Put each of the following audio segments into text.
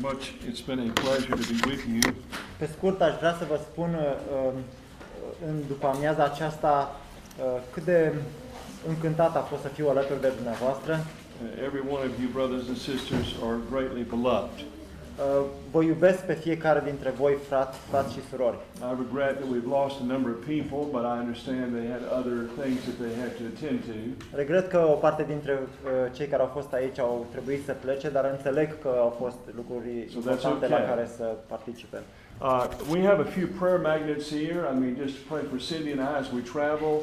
much it's been a pleasure to be with you. Pe scurt, aș vrea să vă spun uh, în după amiaza aceasta uh, cât de încântat a fost să fiu alături de dumneavoastră. Uh, every one of you, brothers and sisters, are greatly beloved. Uh, Vă iubesc pe fiecare dintre voi, frați, frați și surori. I regret that we've lost a number of people, but I understand they had other things that they had to attend to. Regret că o parte dintre uh, cei care au fost aici au trebuit să plece, dar înțeleg că au fost lucruri So that's importante la okay. care să participe. Uh, we have a few prayer magnets here. I mean, just pray for Cindy and I as we travel.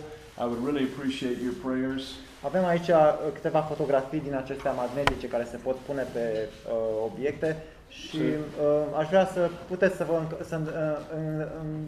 I would really appreciate your prayers. Avem aici uh, câteva fotografii din acestea magnetice care se pot pune pe uh, obiecte și uh, aș vrea să puteți să vă înc- să, uh, în- în-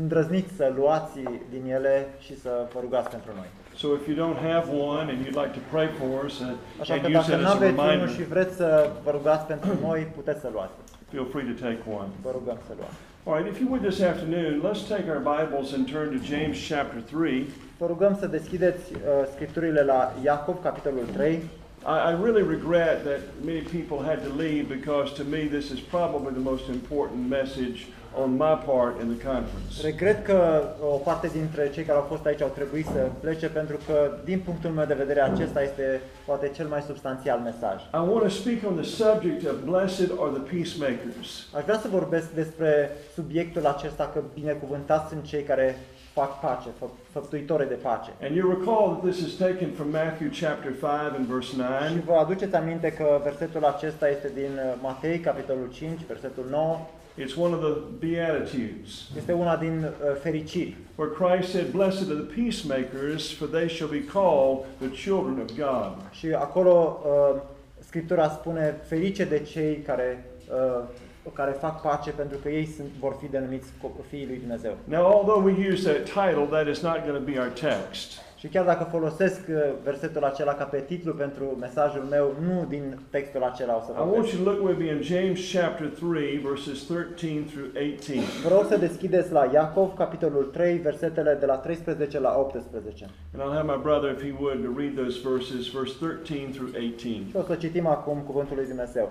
îndrăzniți să luați din ele și să vă rugați pentru noi. So if you don't have one and you'd like to pray for us and, Așa că and use dacă it nu as a aveți unul reminder, și vreți să vă rugați pentru noi, puteți să luați. feel free to take one. Vă rugăm să luați. All right, if you would this afternoon, let's take our Bibles and turn to James chapter 3. Vă rugăm să deschideți uh, scripturile la Iacov, capitolul 3. I, I really regret that many people had to leave because to me this is probably the most important message on my part in the conference. Regret că uh, o parte dintre cei care au fost aici au trebuit să plece pentru că, din punctul meu de vedere, acesta este poate cel mai substanțial mesaj. I want to speak on the subject of blessed are the peacemakers. Aș vrea să vorbesc despre subiectul acesta că binecuvântați sunt cei care fac pace, fă, făptuitoare de pace. And you recall that this is taken from Matthew chapter 5 and verse 9. Și vă aduceți aminte că versetul acesta este din uh, Matei, capitolul 5, versetul 9. It's one of the Beatitudes, Este una din uh, fericiri, where Christ said, Blessed are the peacemakers, for they shall be called the children of God. Și acolo uh, Scriptura spune ferice de cei care, uh, care fac pace pentru că ei sunt, vor fi denumiți co- fiii lui Dumnezeu. Now, although we use that title, that is not going to be our text. Și chiar dacă folosesc uh, versetul acela ca pe titlu pentru mesajul meu, nu din textul acela o să I want vorbesc. you to look with me in James chapter 3, verses 13 through 18. Vă rog să deschideți la Iacov, capitolul 3, versetele de la 13 la 18. And I'll have my brother, if he would, to read those verses, verse 13 through 18. Și o să citim acum cuvântul lui Dumnezeu.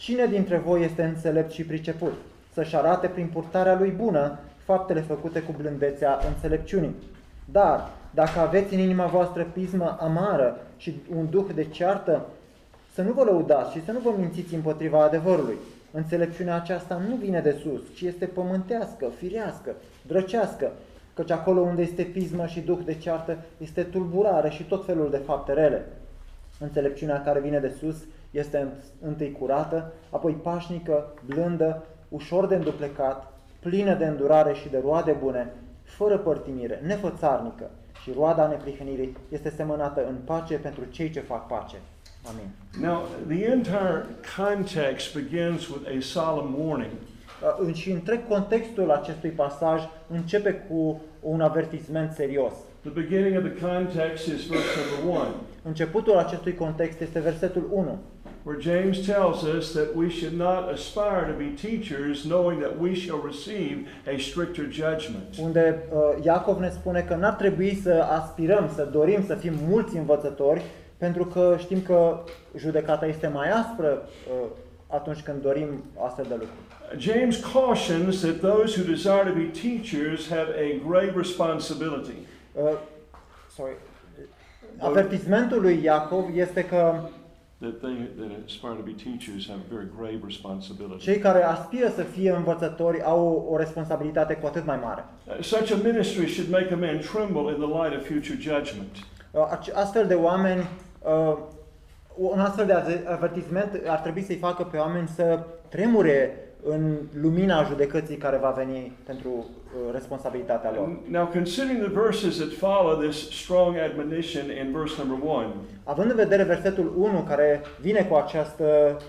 Cine dintre voi este înțelept și priceput? Să-și arate prin purtarea lui bună faptele făcute cu blândețea înțelepciunii. Dar, dacă aveți în inima voastră pismă amară și un duh de ceartă, să nu vă lăudați și să nu vă mințiți împotriva adevărului. Înțelepciunea aceasta nu vine de sus, ci este pământească, firească, drăcească, căci acolo unde este pismă și duh de ceartă, este tulburare și tot felul de fapte rele. Înțelepciunea care vine de sus este întâi curată, apoi pașnică, blândă, ușor de înduplecat, plină de îndurare și de roade bune, fără părtinire, nefățarnică și roada neprihănirii este semănată în pace pentru cei ce fac pace. Amin. Now, the entire context begins with a solemn warning. Uh, Și întreg contextul acestui pasaj începe cu un avertisment serios. The beginning of the context is verse number 1, Începutul acestui context este versetul 1, where James tells us that we should not aspire to be teachers, knowing that we shall receive a stricter judgment. unde uh, Iacov ne spune că n-ar trebui să aspirăm, să dorim să fim mulți învățători, pentru că știm că judecata este mai aspră uh, atunci când dorim astfel de lucruri. James cautions that those who desire to be teachers have a grave responsibility. Uh, sorry. Avertismentul lui Iacov este că That they that aspire to be teachers have a very grave responsibility. cei care aspiră să fie învățători au o, o responsabilitate cu atât mai mare. Uh, Such a ministry should make a man tremble in the light of future judgment. Uh, ace- Astfel de oameni uh, un astfel de aze- avertisment ar trebui să-i facă pe oameni să tremure în lumina judecății care va veni pentru uh, responsabilitatea lor. Now, considering the verses that follow this strong admonition in verse number 1, Având în vedere versetul 1 care vine cu, această,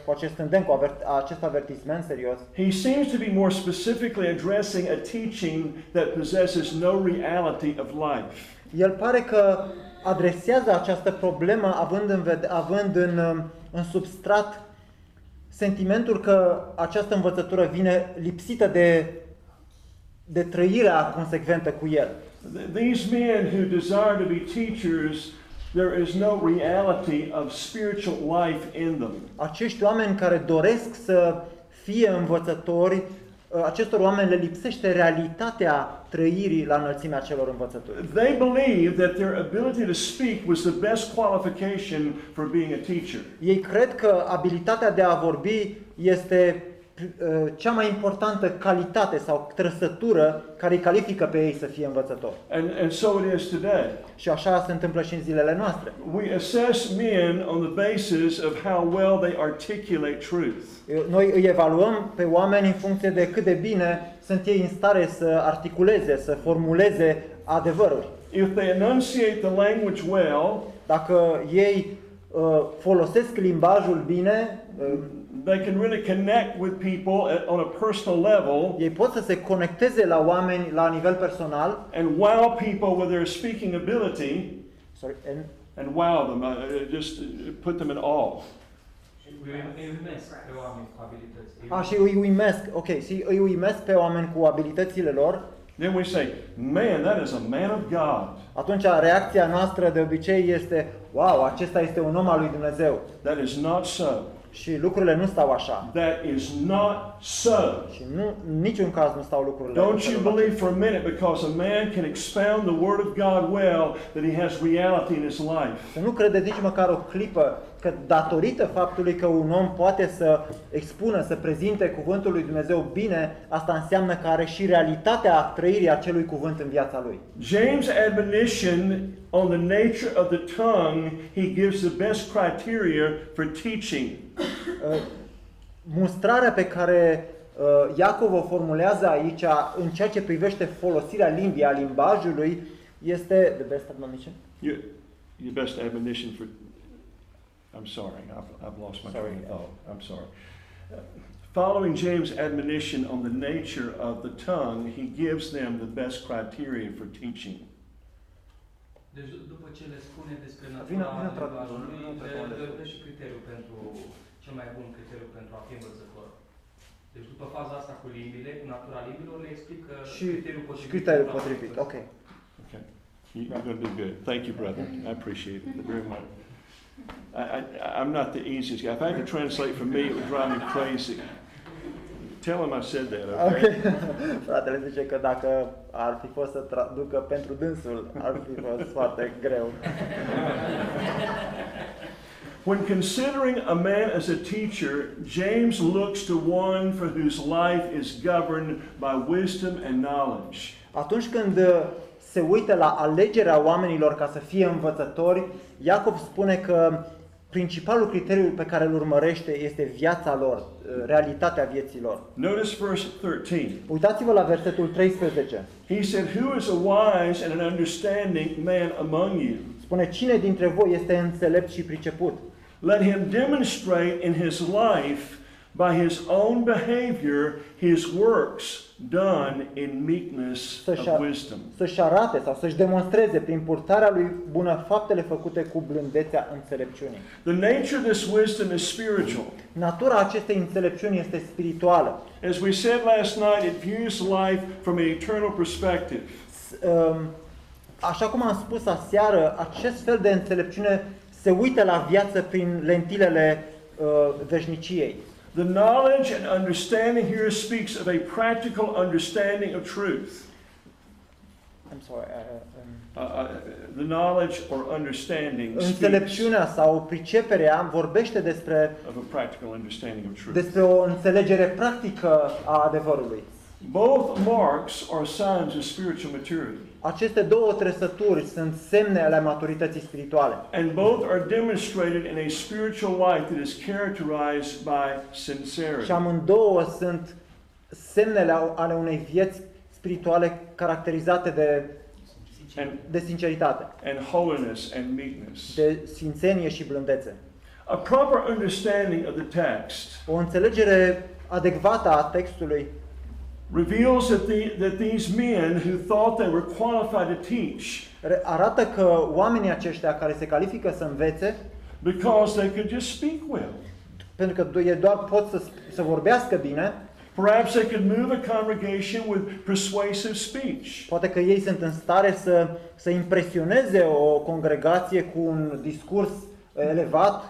cu acest îndemn, cu avert, acest avertisment serios, he seems to be more specifically addressing a teaching that possesses no reality of life. el pare că adresează această problemă având în, vede, având în, um, în substrat sentimentul că această învățătură vine lipsită de, de trăirea consecventă cu el. Th- These men who desire to be teachers, there is no reality of spiritual life in them. Acești oameni care doresc să fie învățători, uh, acestor oameni le lipsește realitatea trăirii la înălțimea celor învățători. They believe that their ability to speak was the best qualification for being a teacher. Ei cred că abilitatea de a vorbi este uh, cea mai importantă calitate sau trăsătură care îi califică pe ei să fie învățători. And, and so it is today. Și așa se întâmplă și în zilele noastre. We assess men on the basis of how well they articulate truth. Noi îi evaluăm pe oameni în funcție de cât de bine sunt ei în stare să articuleze, să formuleze adevăruri. If they enunciate the language well, Dacă ei uh, folosesc limbajul bine, uh, they can really connect with people at, on a personal level ei pot să se conecteze la oameni la nivel personal and wow people with their speaking ability sorry, and, and wow them, uh, uh, just uh, put them in awe. Îi uimesc pe oameni cu abilități. Îi a, și îi uimesc, ok, și îi uimesc pe oameni cu abilitățile lor, Then we say, man, that is a man of God. atunci reacția noastră de obicei este, wow, acesta este un om al lui Dumnezeu. That is not so. Și lucrurile nu stau așa. That is not so. Și nu, în niciun caz nu stau lucrurile Don't în you felul acesta. believe for a minute because a man can expound the Word of God well that he has reality in his life. Să nu credeți nici măcar o clipă că datorită faptului că un om poate să expună, să prezinte cuvântul lui Dumnezeu bine, asta înseamnă că are și realitatea trăirii acelui cuvânt în viața lui. James' admonition on the nature of the tongue, he gives the best criteria for teaching. Uh, Mustrarea pe care uh, Iacov o formulează aici în ceea ce privește folosirea limbii, a limbajului, este the best admonition. Your, your best admonition for. I'm sorry, I've, I've lost my Sorry. train of thought. I'm sorry. Uh, following James' admonition on the nature of the tongue, he gives them the best criteria for teaching. Deci după ce le spune despre natura vino tra- limbajului, nu le- le dă și criteriul pentru cel mai bun criteriu pentru a fi învățător. Deci după faza asta cu limbile, cu natura limbilor, le explică Și, criteriul și potrivit. criteriul pentru a fi potrivit. Ok. Okay. You- You're going to do good. Thank you, brother. I appreciate it very much. I, I, I'm not the easiest guy. If I had to translate for me, it would drive me crazy. Tell him I said that, Ok. okay? Fratele zice că dacă ar fi fost să traducă pentru dânsul, ar fi fost foarte greu. When considering a man as a teacher, James looks to one for whose life is governed by wisdom and knowledge. Atunci când se uită la alegerea oamenilor ca să fie învățători, Iacov spune că principalul criteriu pe care îl urmărește este viața lor, uh, realitatea vieții lor. Notice verse 13. Uitați-vă la versetul 13. He said, Who is a wise and an understanding man among you? Spune, cine dintre voi este înțelept și priceput? Let him demonstrate in his life by his own behavior his works done in meekness Să-și, of wisdom. să-și arate sau să-și demonstreze prin purtarea lui bună faptele făcute cu blândețea înțelepciunii. The nature of this wisdom is spiritual. Natura acestei înțelepciuni este spirituală. As we said last night, it views life from an eternal perspective. S- um, Așa cum am spus aseară, acest fel de înțelepciune se uită la viață prin lentilele uh, veșniciei. The knowledge and understanding here speaks of a practical understanding of truth. I'm sorry, uh, um, Uh, the knowledge or understanding înțelepciunea sau priceperea vorbește despre, of a practical understanding of truth. despre o înțelegere practică a adevărului. Both marks are signs of spiritual maturity, Aceste două trăsături sunt semne ale maturității spirituale. and both are demonstrated in a spiritual life that is characterized by sincerity. Și amândouă sunt semnele ale unei vieți spirituale caracterizate de, And, de sinceritate, and holiness and meekness. de sfințenie și blândețe. A proper understanding of the text O înțelegere adecvată a textului reveals that, the, that these men who thought they were qualified to teach re- arată că oamenii aceștia care se califică să învețe, because they could just speak well. pentru că ei doar pot să, să vorbească bine, Perhaps they could move a congregation with persuasive speech. poate că ei sunt în stare să, să impresioneze o congregație cu un discurs elevat,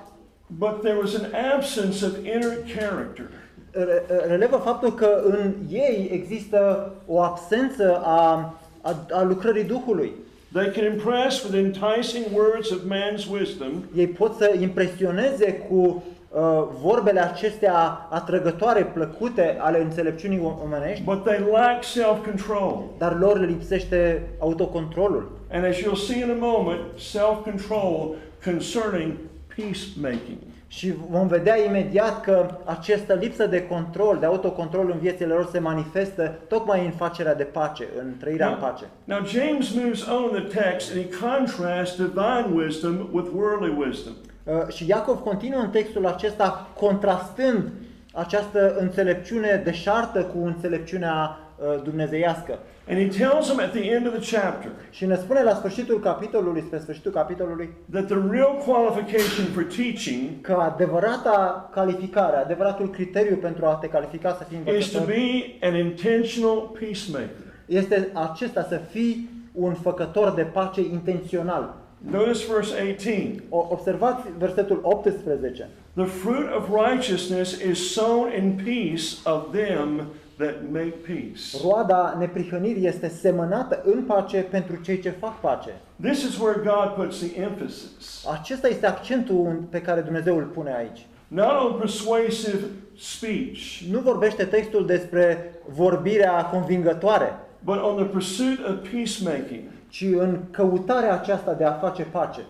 But there was an absence of inner character. Re- relevă faptul că în ei există o absență a, a, a lucrării Duhului. They can impress with enticing words of man's wisdom, Ei pot să impresioneze cu uh, vorbele acestea atrăgătoare, plăcute ale înțelepciunii om- omenești, but they lack self-control. dar lor le lipsește autocontrolul. And as you'll see in a moment, self-control concerning peacemaking. Și vom vedea imediat că această lipsă de control, de autocontrol în viețile lor se manifestă tocmai în facerea de pace, în trăirea în pace. Now, James moves on in the text and he contrasts divine wisdom with worldly wisdom. Uh, Și Iacov continuă în textul acesta contrastând această înțelepciune deșartă cu înțelepciunea uh, dumnezeiască. And he tells them at the end of the chapter Și ne spune la sfârșitul capitolului, spre sfârșitul capitolului, that the real qualification for teaching că adevărata calificare, adevăratul criteriu pentru a te califica să fii is to învățător be an intentional peacemaker. este acesta să fii un făcător de pace intențional. Notice verse 18. O- Observați versetul 18. The fruit of righteousness is sown in peace of them that make peace. Roada neprihănirii este semănată în pace pentru cei ce fac pace. This is where God puts the emphasis. Acesta este accentul pe care Dumnezeu îl pune aici. Not on persuasive speech, Nu vorbește textul despre vorbirea convingătoare, but on the pursuit of peacemaking. ci în căutarea aceasta de a face pace.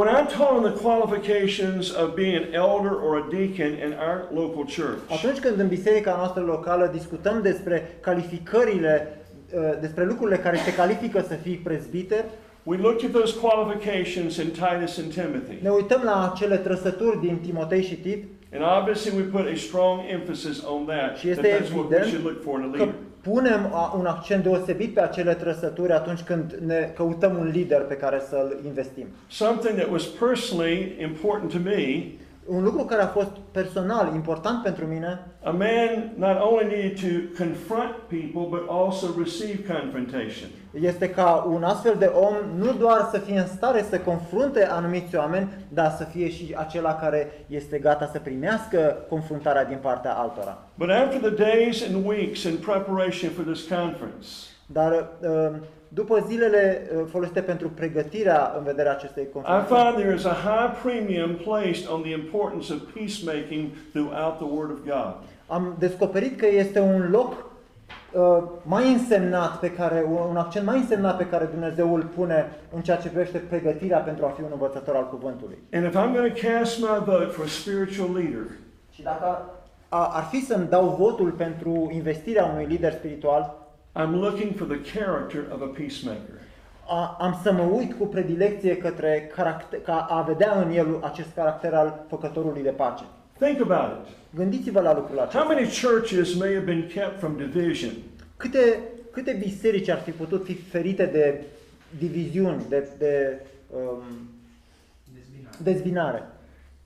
When I'm taught on the qualifications of being an elder or a deacon in our local church, Atunci când în biserica noastră locală discutăm despre calificările, uh, despre lucrurile care te califică să fii prezbiter, we look at those qualifications in Titus and Timothy. ne uităm la acele trăsături din Timotei și Tit And obviously, we put a strong emphasis on that. Și that este that's what we evident should look for in a că leader. Punem a, un accent deosebit pe acele trăsături atunci când ne căutăm un lider pe care să-l investim. Something that was personally important to me Un lucru care a fost personal important pentru mine, a man not only needed to confront people, but also receive confrontation. este ca un astfel de om nu doar să fie în stare să confrunte anumiți oameni, dar să fie și acela care este gata să primească confruntarea din partea altora. But after the days and weeks in preparation for this conference, Dar uh, după zilele uh, folosite pentru pregătirea în vederea acestei I conferințe, find there is a high premium placed on the importance of peacemaking throughout the Word of God. am descoperit că este un loc uh, mai însemnat pe care, un accent mai însemnat pe care Dumnezeu îl pune în ceea ce privește pregătirea pentru a fi un învățător al cuvântului. And if I'm going to cast my vote for a spiritual leader, Și dacă a, ar fi să-mi dau votul pentru investirea unui lider spiritual, I'm looking for the character of a peacemaker. a, am să mă uit cu predilecție către caracter, ca a vedea în el acest caracter al făcătorului de pace. Think about it. Gândiți-vă la lucrul How acesta. many churches may have been kept from division Câte, câte biserici ar fi putut fi ferite de diviziuni, de, de um, Dezbinare. dezbinare?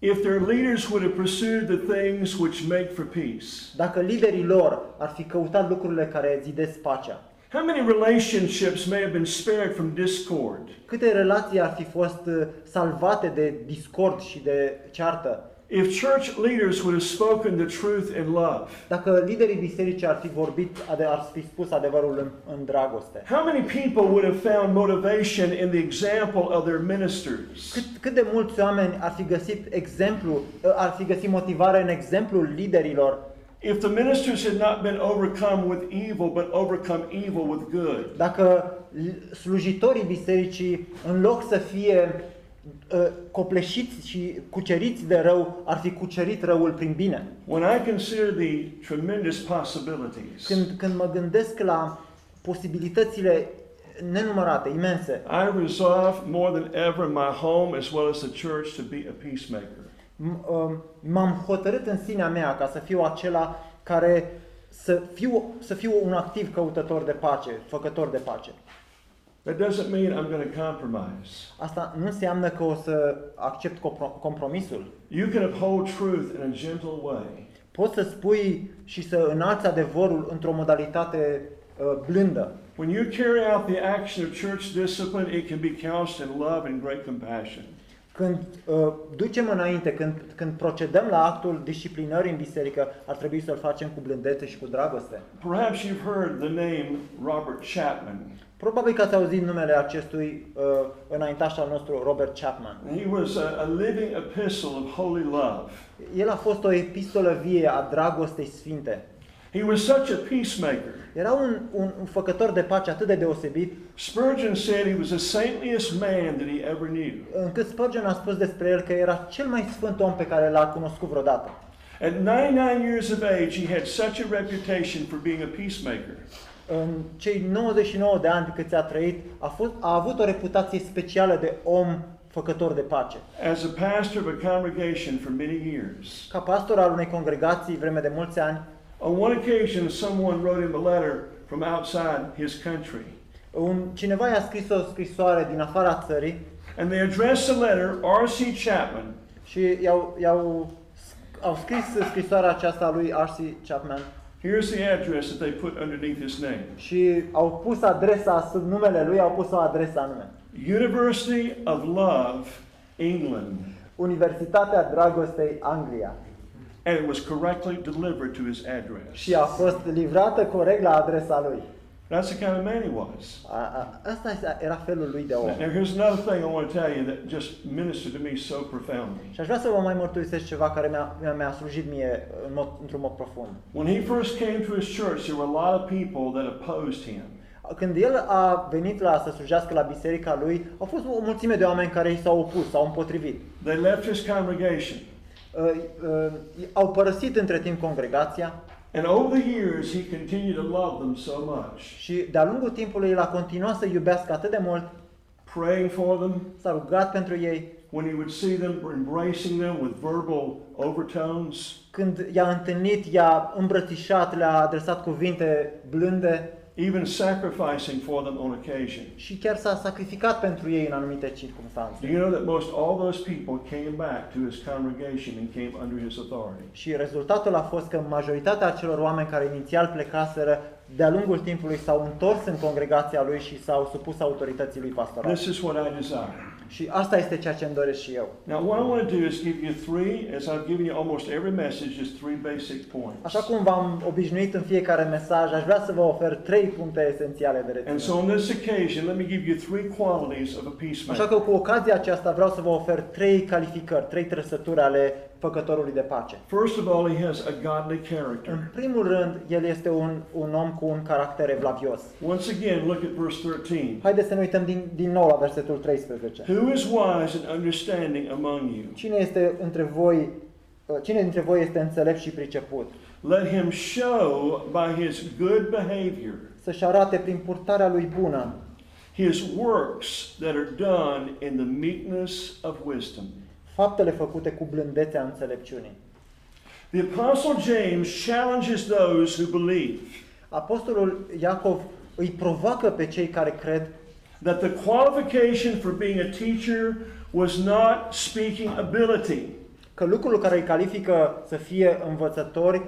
If their leaders would have pursued the things which make for peace? Dacă liderii lor ar fi căutat lucrurile care zidesc pacea, How many relationships may have been spared from discord câte relații ar fi fost uh, salvate de discord și de ceartă, if church leaders would have spoken the truth in love? dacă liderii bisericii ar fi vorbit, ade- ar fi spus adevărul în, în dragoste? How many people would have found motivation in the example of their ministers? Cât, cât de mulți oameni ar fi găsit exemplu, uh, ar fi găsit motivare în exemplul liderilor If the ministers had not been overcome with evil, but overcome evil with good. Dacă l- slujitorii bisericii, în loc să fie uh, copleșiți și cuceriți de rău, ar fi cucerit răul prin bine. When I consider the tremendous possibilities, Când, când mă gândesc la posibilitățile nenumărate, imense, I resolve more than ever in my home as well as the church to be a peacemaker. m- um, m-am hotărât în sinea mea ca să fiu acela care să fiu, să fiu un activ căutător de pace, făcător de pace. That doesn't mean I'm going to compromise. Asta nu înseamnă că o să accept compro- compromisul. You can uphold truth in a gentle way. Poți să spui și să înalți adevărul într-o modalitate uh, blândă. When you carry out the action of church discipline, it can be couched in love and great compassion. Când uh, ducem înainte, când, când procedăm la actul disciplinării în biserică, ar trebui să-l facem cu blândețe și cu dragoste. Perhaps you've heard the name Robert Chapman. Probabil că ați auzit numele acestui uh, înaintaș al nostru, Robert Chapman. He was a, a living epistle of holy love. El a fost o epistolă vie a dragostei sfinte. He was such a peacemaker. Era un, un, un făcător de pace atât de deosebit, Spurgeon said he was the saintliest man that he ever knew. încât Spurgeon a spus despre el că era cel mai sfânt om pe care l-a cunoscut vreodată. At 99 years of age, he had such a reputation for being a peacemaker. În cei 99 de ani cât a trăit, a, fost, a avut o reputație specială de om făcător de pace. As a pastor of a congregation for many years, Ca pastor al unei congregații vreme de mulți ani, on one occasion, someone wrote him a letter from outside his country. un, cineva i-a scris o scrisoare din afara țării And they addressed the letter R.C. Chapman, și i-au, i-au, au scris scrisoarea aceasta lui R.C. Chapman Here's the address that they put underneath his name și au pus adresa sub numele lui, au pus o adresă anume. University of Love, England. Universitatea Dragostei Anglia. And it was correctly delivered to his address. Și a fost livrată corect la adresa lui. That's the kind of man he was. A, a, asta este- era felul lui de om. Now, here's another thing I want to tell you that just ministered to me so profoundly. Și aș vrea să vă mai mărturisesc ceva care mi-a, mi-a, mi-a slujit mie în mod, într-un mod profund. When he first came to his church, there were a lot of people that opposed him. Când el a venit la să slujească la biserica lui, au fost o mulțime de oameni care i s-au opus, s-au împotrivit. They left his congregation. Uh, uh, au părăsit între timp congregația And over the years, he continued to love them so much, și de-a lungul timpului el a continuat să iubească atât de mult, praying for them. s-a rugat pentru ei, When he would see them, embracing them with verbal overtones, când i-a întâlnit, i-a îmbrățișat, le-a adresat cuvinte blânde even sacrificing for them on occasion. și chiar s-a sacrificat pentru ei în anumite Do circunstanțe. you know that most all those people came back to his congregation and came under his authority? Și rezultatul a fost că majoritatea acelor oameni care inițial plecaseră, de-a lungul timpului s-au întors în congregația lui și s-au supus autorității lui pastorale. This is what I desire. Și asta este ceea ce îmi doresc și eu. Now, what I want to do is give you three, as I've given you almost every message, just three basic points. Așa cum v-am obișnuit în fiecare mesaj, aș vrea să vă ofer trei puncte esențiale de And so, reținut. on this occasion, let me give you three qualities of a Așa peacemaker. că cu ocazia aceasta vreau să vă ofer trei calificări, trei trăsături ale făcătorului de pace. First of all, he has a godly În character. primul rând, el este un, un om cu un caracter evlavios. Once again, look at verse 13. Haideți să ne uităm din, din nou la versetul 13. Who is wise and understanding among you? Cine este între voi, uh, cine dintre voi este înțelept și priceput? Let him show by his good behavior Să-și arate prin purtarea lui bună his works that are done in the meekness of wisdom. Faptele făcute cu blândețea înțelepciunii. The Apostle James challenges those who believe Apostolul Iacov îi provoacă pe cei care cred that the qualification for being a teacher was not speaking ability. că lucrul care îi califică să fie învățători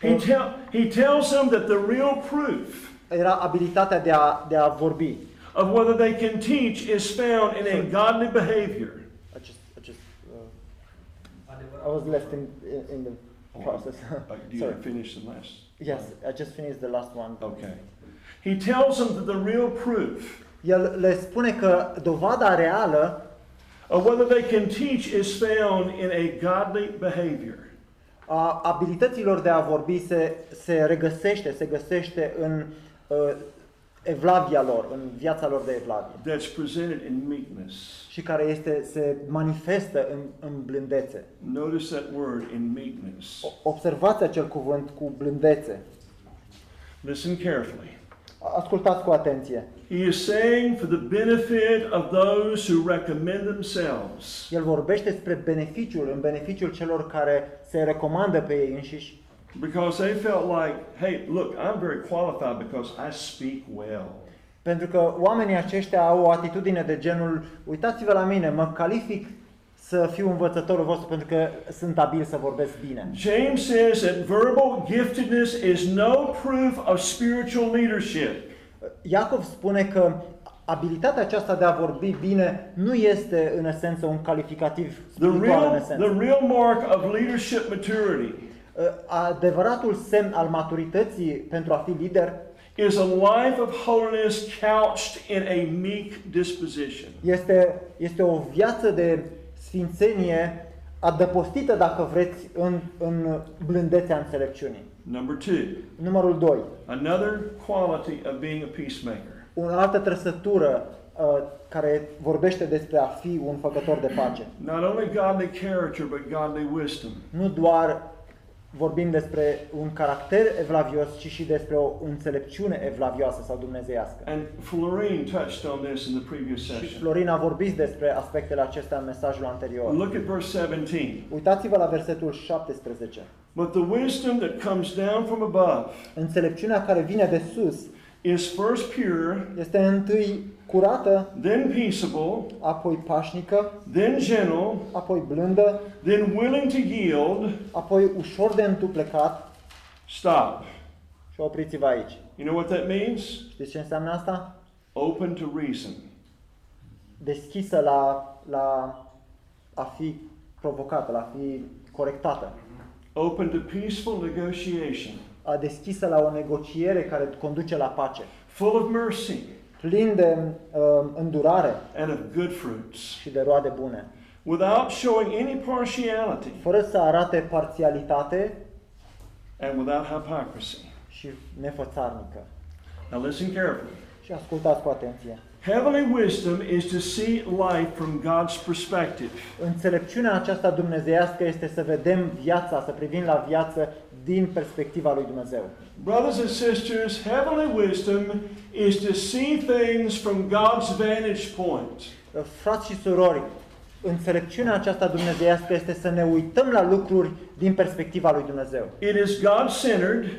He, tell, he tells them that the real proof era abilitatea de a, de a vorbi. of whether they can teach is found in a godly behavior. Acest, acest, uh, I Adevărat. was left in, in, in the process. Uh, do you Sorry. finish the last? Yes, I just finished the last one. Okay. He tells them that the real proof El le spune că dovada reală of whether they can teach is found in a godly behavior. a abilităților de a vorbi se, se regăsește, se găsește în uh, evlavia lor, în viața lor de evlavie that's presented in meekness. și care este, se manifestă în, în blândețe. Notice that word in meekness. O- Observați acel cuvânt cu blândețe. Listen carefully. Ascultați cu atenție. He is saying for the benefit of those who recommend themselves. El vorbește spre beneficiul, în beneficiul celor care se recomandă pe ei înșiși, Because they felt like, hey, look, I'm very qualified because I speak well. pentru că oamenii aceștia au o atitudine de genul, uitați-vă la mine, mă calific să fiu învățătorul vostru pentru că sunt abil să vorbesc bine. James says that verbal giftedness is no proof of spiritual leadership. Iacov spune că abilitatea aceasta de a vorbi bine nu este în esență un calificativ The spiritual în real, esență. the real mark of leadership maturity Adevăratul semn al maturității pentru a fi lider is a life of holiness couched in a meek disposition. este, este o viață de sfințenie adăpostită, dacă vreți, în, în blândețea înțelepciunii. Number two, Numărul 2. another quality of being a peacemaker. O altă trăsătură uh, care vorbește despre a fi un făcător de pace. Not only godly character, but godly wisdom. Nu doar vorbim despre un caracter evlavios, ci și despre o înțelepciune evlavioasă sau dumnezeiască. And Florine touched on this in the previous Și session. Florin a vorbit despre aspectele acestea în mesajul anterior. Look at verse 17. Uitați-vă la versetul 17. But the wisdom that comes down from above Înțelepciunea care vine de sus is first pure, este întâi curată, then peaceable, apoi pașnică, then gentle, apoi blândă, then willing to yield. apoi ușor de întuplecat Stop. și opriți-vă aici. You know what that means? Știți ce înseamnă asta? Open to reason. Deschisă la, la a fi provocată, la a fi corectată. Open to peaceful negotiation, A deschisă la o negociere care conduce la pace. full of mercy Plin de uh, îndurare and of good fruits, și de roade bune. without showing any partiality Fără să arate parțialitate and without hypocrisy. și nefățarnică. Now listen carefully. Și ascultați cu atenție. Heavenly wisdom is to see life from God's perspective. Înțelepciunea aceasta dumnezeiască este să vedem viața, să privim la viață din perspectiva lui Dumnezeu. Brothers and sisters, heavenly wisdom is to see things from God's vantage point. Frați și surori, înțelepciunea aceasta dumnezeiască este să ne uităm la lucruri din perspectiva lui Dumnezeu. It is God-centered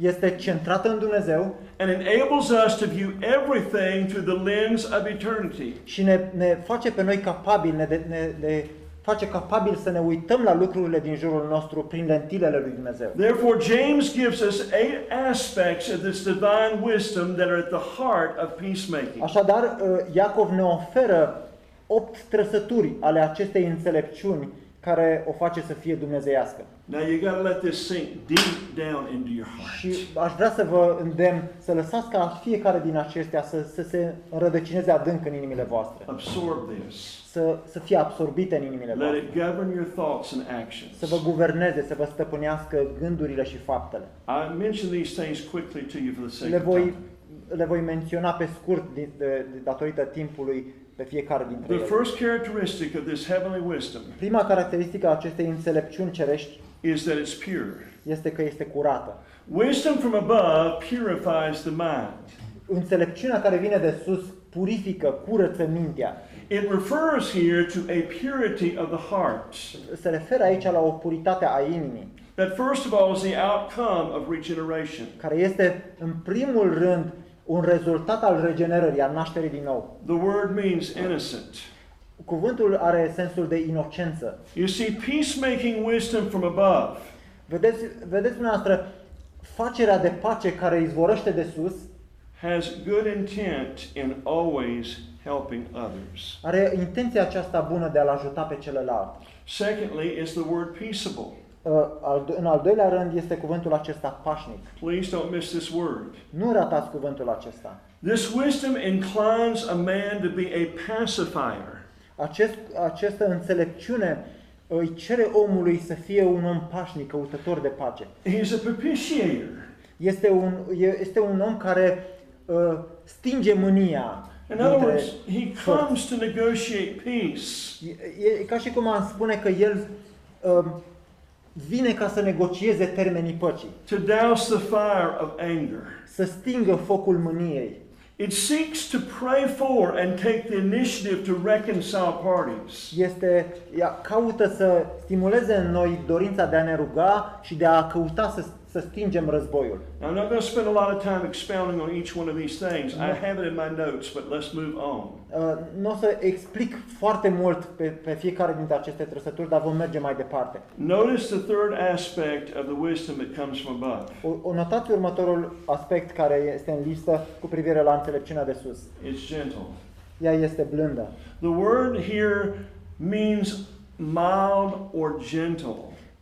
Este centrată în Dumnezeu and enables us to view everything through the lens of eternity. și ne, ne face pe noi capabili, ne, ne, ne face capabil să ne uităm la lucrurile din jurul nostru prin lentilele lui Dumnezeu. Therefore, James gives us eight aspects of this divine wisdom that are at the heart of peacemaking. Așadar, uh, Iacov ne oferă opt trăsături ale acestei înțelepciuni care o face să fie dumnezeiască. Now you got to let this sink deep down into your Și heart. aș vrea să vă îndemn să lăsați ca fiecare din acestea să, să se înrădăcineze adânc în inimile voastre, Absorb this. să, să fie absorbite în inimile Let voastre, it govern your thoughts and actions. să vă guverneze, să vă stăpânească gândurile și faptele. I mention these things quickly to you for the sake Le of voi, time. le voi menționa pe scurt din, de, de, datorită timpului pe fiecare dintre The ele. first characteristic of this heavenly wisdom Prima caracteristică a acestei înțelepciuni cerești is that it's pure. este că este curată. Wisdom from above purifies the mind. Înțelepciunea care vine de sus purifică, curăță mintea. It refers here to a purity of the heart. Se referă aici la o puritate a inimii, That first of all is the outcome of regeneration. care este în primul rând un rezultat al regenerării, al nașterii din nou. The word means innocent. Cuvântul are sensul de inocență. You see, peacemaking wisdom from above Vedeți, vedeți dumneavoastră, facerea de pace care izvorăște de sus has good intent in always helping others. are intenția aceasta bună de a-l ajuta pe celălalt. Secondly, is the word peaceable. Uh, al- În al doilea rând este cuvântul acesta pașnic. Please don't miss this word. Nu ratați cuvântul acesta. This wisdom inclines a man to be a pacifier. Acest, această înțelepciune îi cere omului să fie un om pașnic, căutător de pace. He's a propitiator. Este un, e- este un om care uh, stinge mânia. In other dintre words, he părți. comes to negotiate peace. E, e ca și cum am spune că el uh, vine ca să negocieze termenii păcii, to douse the fire of anger. să stingă focul mâniei. It seeks to pray for and take the initiative to reconcile parties. Este, ea caută să stimuleze în noi dorința de a ne ruga și de a căuta să, să stingem războiul. Now, I'm not going to spend a lot of time expounding on each one of these things. I have it in my notes, but let's move on. Uh, Nu o să explic foarte mult pe, pe fiecare dintre aceste trăsături, dar vom merge mai departe. Notice the third aspect of the wisdom that comes from above. O, o notați următorul aspect care este în listă cu privire la înțelepciunea de sus. It's gentle. Ea este blândă. The word here means mild or gentle.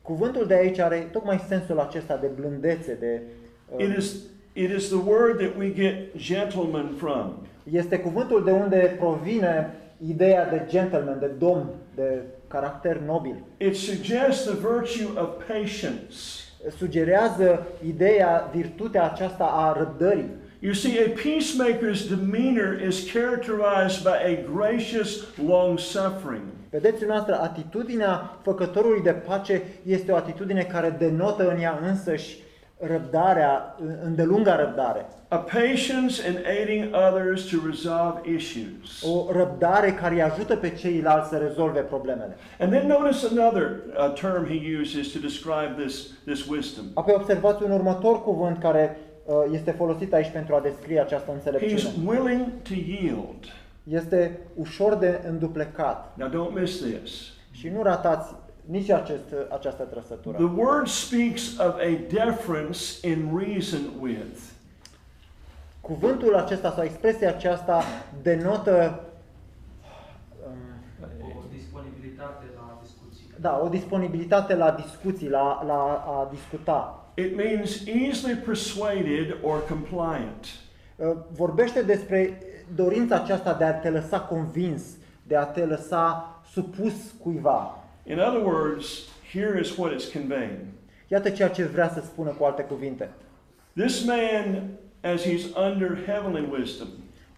Cuvântul de aici are tocmai sensul acesta de blândețe, de uh, It is, it is the word that we get gentleman from. este cuvântul de unde provine ideea de gentleman, de domn, de caracter nobil. It suggests the virtue of patience. Sugerează ideea, virtutea aceasta a răbdării. You see, a peacemaker's demeanor is characterized by a gracious long suffering. Vedeți noastră, atitudinea făcătorului de pace este o atitudine care denotă în ea însăși răbdarea, îndelunga răbdare. A patience in aiding others to resolve issues. O răbdare care îi ajută pe ceilalți să rezolve problemele. And then notice another uh, term he uses to describe this, this wisdom. Apoi observați un următor cuvânt care uh, este folosit aici pentru a descrie această He's înțelepciune. willing to yield. Este ușor de înduplecat. Now, don't miss this. Și nu ratați nici acest, această trăsătură. The word speaks of a deference in reason with. Cuvântul acesta sau expresia aceasta denotă um, O disponibilitate la discuții. da, o disponibilitate la discuții, la, la a discuta. It means easily persuaded or compliant. Uh, Vorbește despre dorința aceasta de a te lăsa convins, de a te lăsa supus cuiva. In other words, here is what it's conveying. Iată ceea ce vrea să spună cu alte cuvinte. This man, as he's under heavenly wisdom,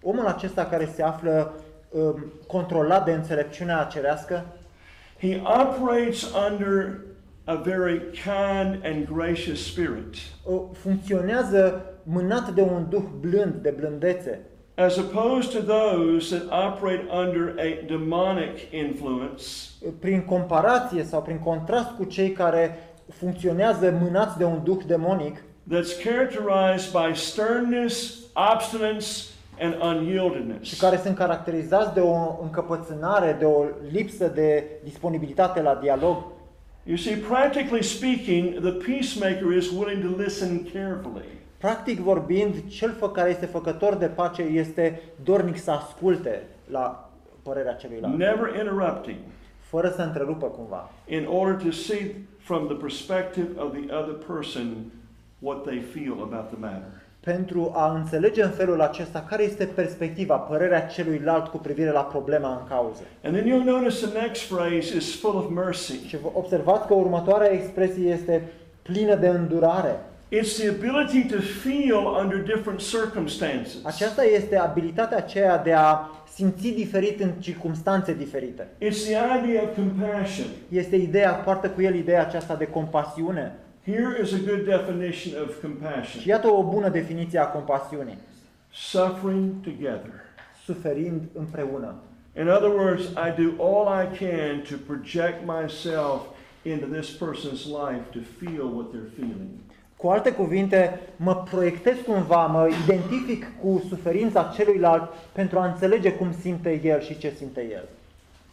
Omul acesta care se află um, controlat de înțelepciunea cerească, he operates under a very kind and gracious spirit, uh, funcționează mânat de un duh blând, de blândețe, as opposed to those that operate under a demonic influence uh, prin comparație sau prin contrast cu cei care funcționează mânați de un duh demonic, that's characterized by sternness, obstinance, and unyieldedness. și care sunt caracterizați de o încăpățânare, de o lipsă de disponibilitate la dialog. You see, practically speaking, the peacemaker is willing to listen carefully. Practic vorbind, cel fă care este făcător de pace este dornic să asculte la părerea celuilalt, never interrupting, fără să întrerupă cumva, in order to see from the perspective of the other person what they feel about the matter. pentru a înțelege în felul acesta care este perspectiva, părerea celuilalt cu privire la problema în cauză. And then you'll notice the next phrase is full of mercy. Și vă observați că următoarea expresie este plină de îndurare. It's the ability to feel under different circumstances. Aceasta este abilitatea aceea de a simți diferit în circunstanțe diferite. It's the idea of compassion. Este ideea, poartă cu el ideea aceasta de compasiune. Here is a good definition of Și compassion iată o bună definiție a compasiunii. suffering together. Suferind împreună. In other words, I do all I can to project myself into this person's life to feel what they're feeling. Cu alte cuvinte, mă proiectez cumva, mă identific cu suferința celuilalt pentru a înțelege cum simte el și ce simte el.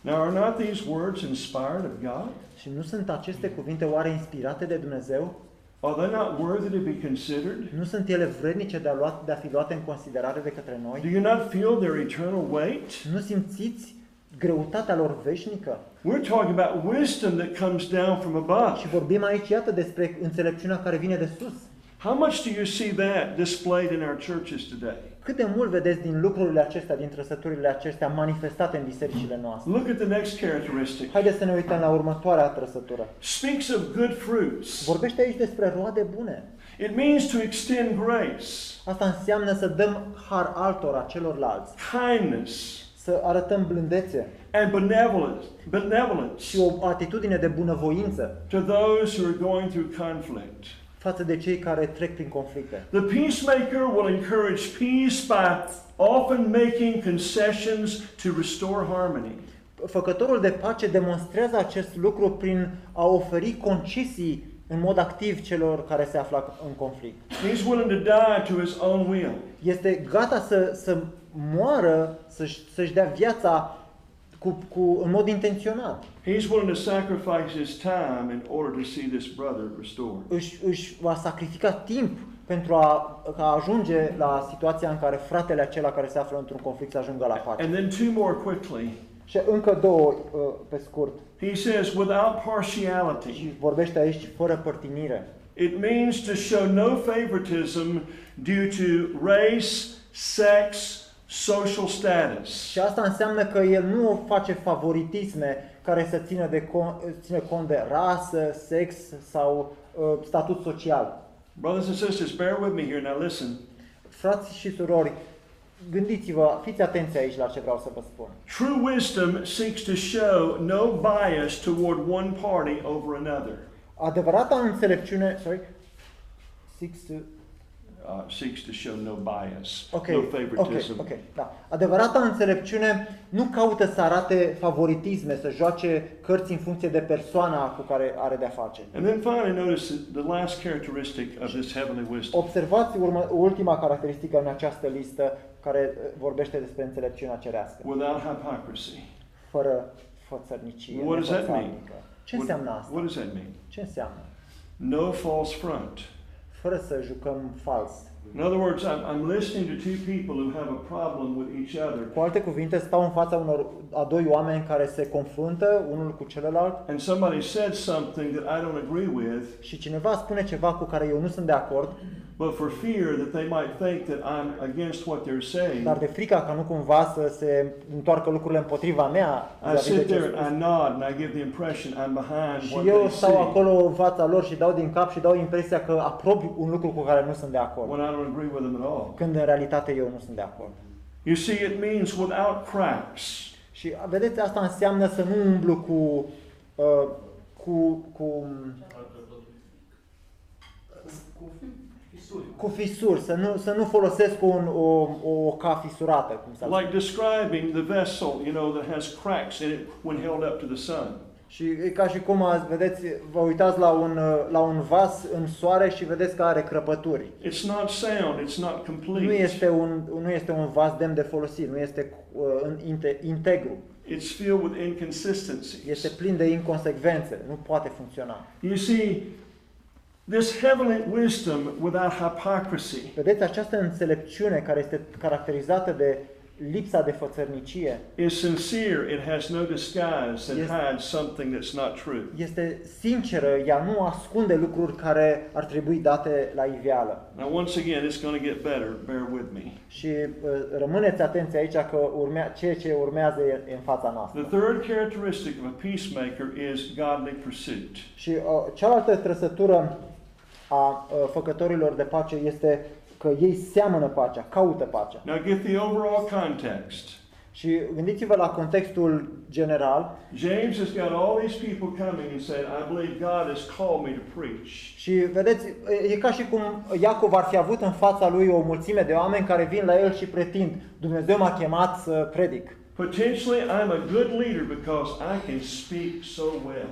Now, are not these words inspired of God? Și nu sunt aceste cuvinte oare inspirate de Dumnezeu? Are they not worthy to be considered? Nu sunt ele vrednice de a, lua, de a fi luate în considerare de către Do noi? you not feel their eternal weight? Nu simțiți greutatea lor veșnică? We're talking about wisdom that comes down from above. Și vorbim aici, iată, despre înțelepciunea care vine de sus. How much do you see that displayed in our churches today? cât de mult vedeți din lucrurile acestea, din trăsăturile acestea manifestate în bisericile noastre. Look at the next characteristic. Haideți să ne uităm la următoarea trăsătură. Speaks of good fruits. Vorbește aici despre roade bune. It means to extend grace, Asta înseamnă să dăm har altora, celorlalți, kindness, să arătăm blândețe and benevolence, benevolence și o atitudine de bunăvoință to those who are going through conflict. față de cei care trec prin conflicte. The peacemaker will encourage peace by often making concessions to restore harmony. Făcătorul de pace demonstrează acest lucru prin a oferi concesii în mod activ celor care se află în conflict. He's willing to die to his own will. Este gata să, să moară, să-și, să-și dea viața cu, cu, în mod intenționat. He's willing to sacrifice his time in order to see this brother restored. Își, își va sacrifica timp pentru a, ca a ajunge la situația în care fratele acela care se află într-un conflict să ajungă la pace. And then two more quickly. Și încă două uh, pe scurt. He says, without partiality. Și vorbește aici fără părtinire. It means to show no favoritism due to race, sex, social status. Și asta înseamnă că el nu face favoritisme care să țină, de con, țină cont de rasă, sex sau uh, statut social. Brothers and sisters, bear with me here. Now listen. Frați și surori, gândiți-vă, fiți atenți aici la ce vreau să vă spun. True wisdom seeks to show no bias toward one party over another. Adevărata înțelepciune, sorry, seeks to, Uh, seeks to show no bias, ok, no ok, favoritism. ok, da. Adevărata înțelepciune nu caută să arate favoritisme, să joace cărți în funcție de persoana cu care are de-a face. And then finally, notice the last characteristic of this heavenly wisdom. Observați urmă, ultima caracteristică în această listă care uh, vorbește despre înțelepciunea cerească. Without hypocrisy. Fără fățărnicie, What does that mean? nefățarnică. Ce What- înseamnă asta? What does that mean? Ce înseamnă? No false front. Fără să jucăm fals. In other words, I'm, I'm listening to two people who have a problem with each other, Cu alte cuvinte, stau în fața unor, a doi oameni care se confruntă unul cu celălalt. And somebody said something that I don't agree with, și cineva spune ceva cu care eu nu sunt de acord, but for fear that they might think that I'm against what they're saying, dar de frica ca nu cumva să se întoarcă lucrurile împotriva mea, I vis-a-vis de sit ce there spus. and I nod and I give the impression I'm behind și what eu they stau say acolo în fața lor și dau din cap și dau impresia că aprob un lucru cu care nu sunt de acord, when I don't agree with them at all. când în realitate eu nu sunt de acord. You see, it means without cracks. Și vedeți, asta înseamnă să nu umblu cu, uh, cu, cu, Cu fisuri. cu fisuri, să nu, să nu folosesc un, o, o ca fisurată, cum s-ar Like describing the vessel, you know, that has cracks in it when held up to the sun. Și e ca și cum azi, vedeți, vă uitați la un, uh, la un vas în soare și vedeți că are crăpături. It's not sound, it's not complete. Nu este un, nu este un vas demn de folosit, nu este uh, în- inte- integru, It's filled with inconsistencies. este plin de inconsecvențe, nu poate funcționa. You see, this heavenly wisdom without hypocrisy Vedeți, această înțelepciune care este caracterizată de lipsa de fățărnicie is sincere. It has no disguise and Yes. hides something that's not true. este sinceră, ea nu ascunde lucruri care ar trebui date la iveală. Now, once again, it's going to get better. Bear with me. Și uh, rămâneți atenți aici că urmea, ceea ce urmează e e în fața noastră. The third characteristic of a peacemaker is godly pursuit. Și uh, cealaltă trăsătură a uh, făcătorilor de pace este că ei seamănă pacea, caută pacea. Now, get the overall context. Și gândiți-vă la contextul general James has got all these people coming and said, I believe God has called me to preach. și vedeți, e ca și cum Iacov ar fi avut în fața lui o mulțime de oameni care vin la el și pretind, Dumnezeu m-a chemat să predic. Potentially, I'm a good leader because I can speak so well.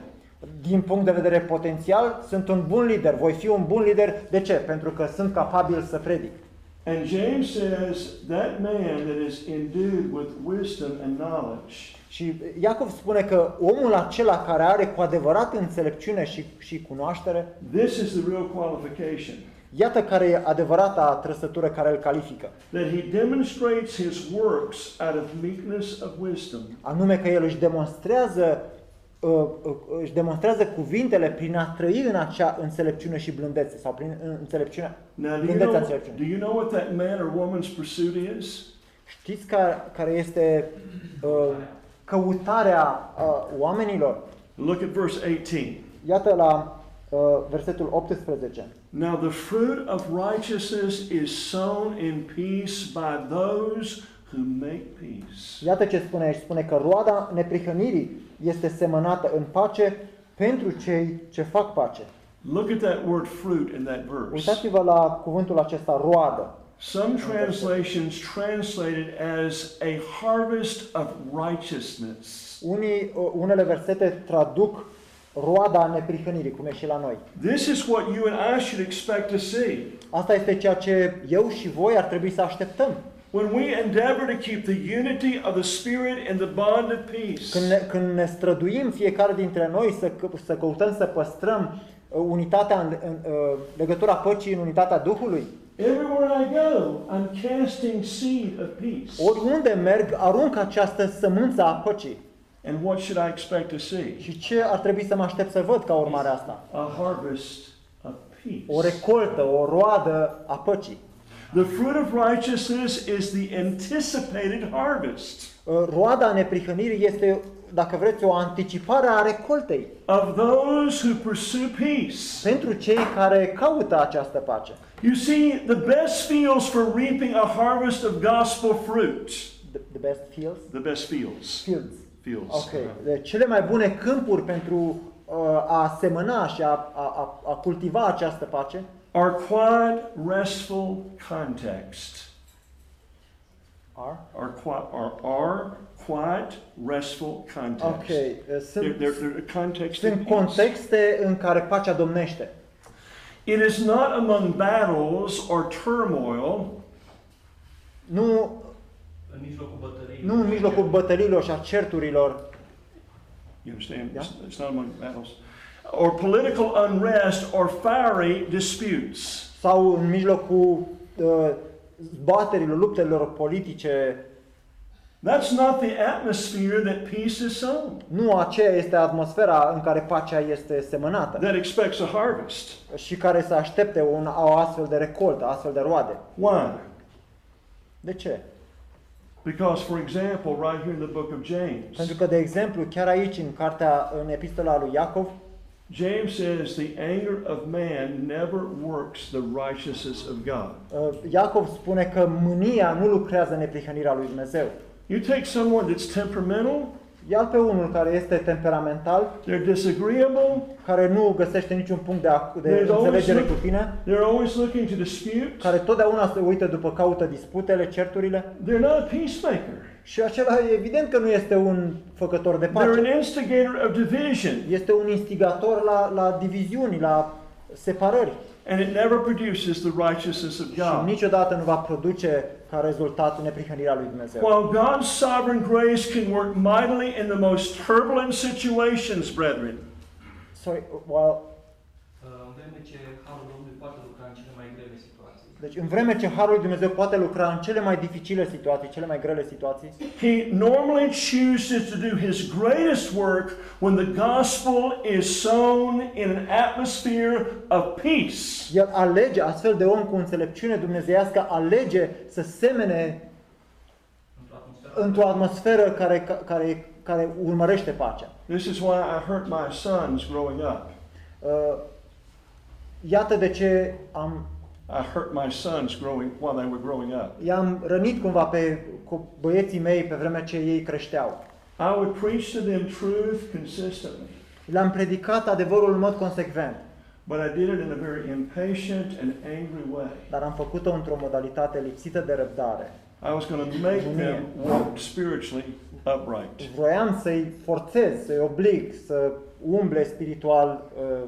Din punct de vedere potențial, sunt un bun lider, voi fi un bun lider. De ce? Pentru că sunt capabil să predic. And James says that man that is endued with wisdom and knowledge Și Iacov spune că omul acela care are cu adevărat înțelepciune și, și cunoaștere, This is the real qualification. iată care e adevărata trăsătură care îl califică. That he demonstrates his works out of meekness of wisdom. Anume că el își demonstrează uh, uh, își demonstrează cuvintele prin a trăi în acea înțelepciune și blândețe sau prin uh, înțelepciunea, Now, do you, blândețea know, înțelepciunii. do you know what that man or woman's pursuit is? Știți care, care este uh, căutarea uh, oamenilor? Look at verse 18. Iată la uh, versetul 18. Now the fruit of righteousness is sown in peace by those who make peace. Iată ce spune aici. Spune că roada neprihănirii este semănată în pace pentru cei ce fac pace. Look at that word fruit in that verse. Uitați-vă la cuvântul acesta, roadă. Some translations translate it as a harvest of righteousness. Unii, uh, unele versete traduc roada neprihănirii, cum e și la noi. This is what you and I should expect to see. Asta este ceea ce eu și voi ar trebui să așteptăm. When we endeavor to keep the unity of the Spirit and the bond of peace, Când ne, când ne străduim fiecare dintre noi să, că- să căutăm să păstrăm uh, unitatea, în, în, uh, legătura păcii în unitatea Duhului, everywhere I go, I'm casting seed of peace. oriunde merg, arunc această sămânță a păcii. And what should I expect to see? Și ce ar trebui să mă aștept să văd ca urmare a asta? A harvest of peace. O recoltă, o roadă a păcii. The fruit of righteousness is the anticipated harvest Uh, Roada neprihănirii este, dacă vreți, o anticipare a recoltei of those who pursue peace. pentru cei care caută această pace. You see, the best fields for reaping a harvest of gospel fruit, The, the best fields? the best fields, Fields. fields, Ok. De cele mai bune câmpuri pentru uh, a semăna și a, a, a, a cultiva această pace are quiet, restful context. are Are quiet, are, are quiet, restful context. Ok. uh, They're, Sunt, they're, they're a context of sunt peace. contexte în care pacea domnește. It is not among battles or turmoil, Nu, În mijlocul bătăliei. nu în mijlocul bătăliilor și a certurilor you understand? Yeah. It's, it's not among battles, or political unrest or fiery disputes. sau în mijlocul uh, zbaterilor, luptelor politice. That's not the atmosphere that peace is sown, Nu aceea este atmosfera în care pacea este semănată that expects a harvest. și care să aștepte un, o astfel de recoltă, astfel de roade. Why? De ce? Because, for example, right here in the book of James, Pentru că, de exemplu, chiar aici, în cartea, în epistola lui Iacov, James says the anger of man never works the righteousness of God. uh, Iacov spune că mânia nu lucrează neprihănirea lui Dumnezeu. You take someone that's temperamental, Ia pe unul care este temperamental, they're disagreeable, care nu găsește niciun punct de, a, de There's always înțelegere look- cu tine, they're always looking to dispute, care totdeauna se uită după caută disputele, certurile, they're not a peacemaker. Și acela evident că nu este un făcător de They're pace. an instigator of division, Este un instigator la, la diviziuni, la separări. and it never produces the righteousness of Și God. niciodată nu va produce ca rezultat neprihănirea lui Dumnezeu. While God's sovereign grace can work mightily in the most turbulent situations, brethren, Sorry, while, Uh, În vreme ce Harul Domnului poate lucra în cele mai grele situații. Deci în vreme ce Harul lui Dumnezeu poate lucra în cele mai dificile situații, cele mai grele situații, He normally chooses to do His greatest work when the gospel is sown in an atmosphere of peace. El alege, astfel de om cu înțelepciune dumnezeiască, alege să semene Într-o atmosferă. într-o atmosferă care, care, care urmărește pacea. This is why I hurt my sons growing up. Uh, Iată de ce am, I hurt my sons growing while they were growing up. i-am rănit cumva pe cu băieții mei pe vremea ce ei creșteau. I would preach to them truth consistently, Le-am predicat adevărul în mod consecvent, but I did it in a very impatient and angry way. dar am făcut-o într-o modalitate lipsită de răbdare. I was going to make them walk spiritually upright. Vroiam să-i forțez, să-i oblig să umble spiritual uh,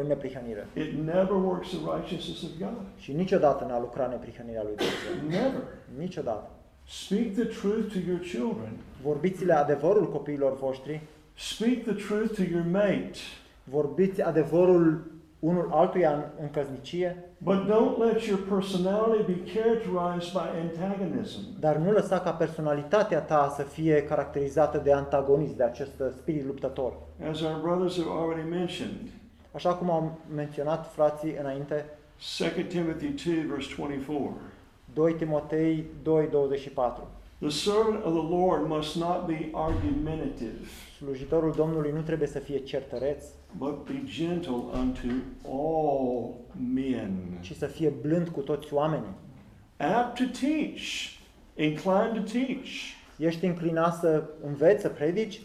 în neprihănire. It never works the righteousness of God. Și niciodată n-a lucrat neprihănirea lui Dumnezeu. Never. Niciodată. Speak the truth to your children. Vorbiți-le adevărul copiilor voștri, Speak the truth to your mate. vorbiți adevărul unul altuia în, în căsnicie, But don't let your personality be characterized by antagonism. dar nu lăsa ca personalitatea ta să fie caracterizată de antagonism, de acest uh, spirit luptător. As our brothers have already mentioned, Așa cum au menționat frații înainte, 2 Timothy 2, verse 24. 2 Timotei 2:24. The servant of the Lord must not be argumentative, Slujitorul Domnului nu trebuie să fie certăreț, but be gentle unto all men. ci să fie blând cu toți oamenii. Apt to teach, inclined to teach, Ești înclinat să înveți, să predici,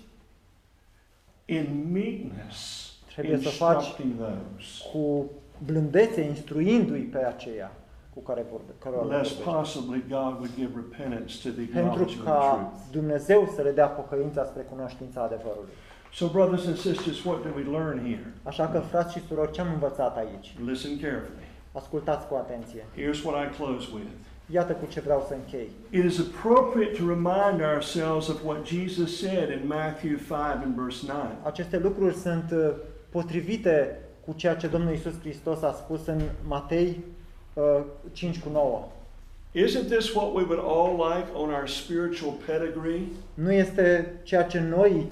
in meekness, Trebuie să faci instructing those, cu blândețe, instruindu-i pe aceia cu care vorbe, cărora le lest vorbești. possibly God would give repentance to the Pentru acknowledgement of the ca truth. Dumnezeu să le dea pocăința spre cunoștința adevărului. So, brothers and sisters, what do we learn here? Așa că, frați și surori, ce am învățat aici? Listen carefully. Ascultați cu atenție. Here's what I close with. Iată cu ce vreau să închei. It is appropriate to remind ourselves of what Jesus said in Matthew 5 and verse 9. Aceste lucruri sunt uh, potrivite cu ceea ce Domnul Isus Hristos a spus în Matei uh, 5 cu 9. Isn't this what we would all like on our spiritual pedigree? Nu este ceea ce noi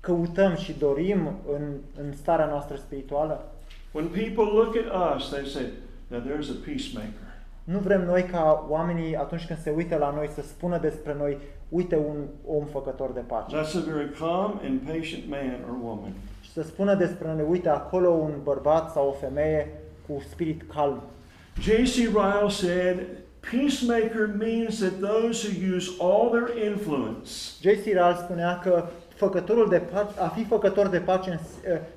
căutăm și dorim în, în starea noastră spirituală? When people look at us, they say, now there's a peacemaker. Nu vrem noi ca oamenii atunci când se uită la noi să spună despre noi, uite un om făcător de pace. That's a very calm and patient man or woman. Și să spună despre noi, uite acolo un bărbat sau o femeie cu spirit calm. J.C. Ryle said, peacemaker means that those who use all their influence J.C. Ryle spunea că făcătorul de pace, a fi făcător de pace în-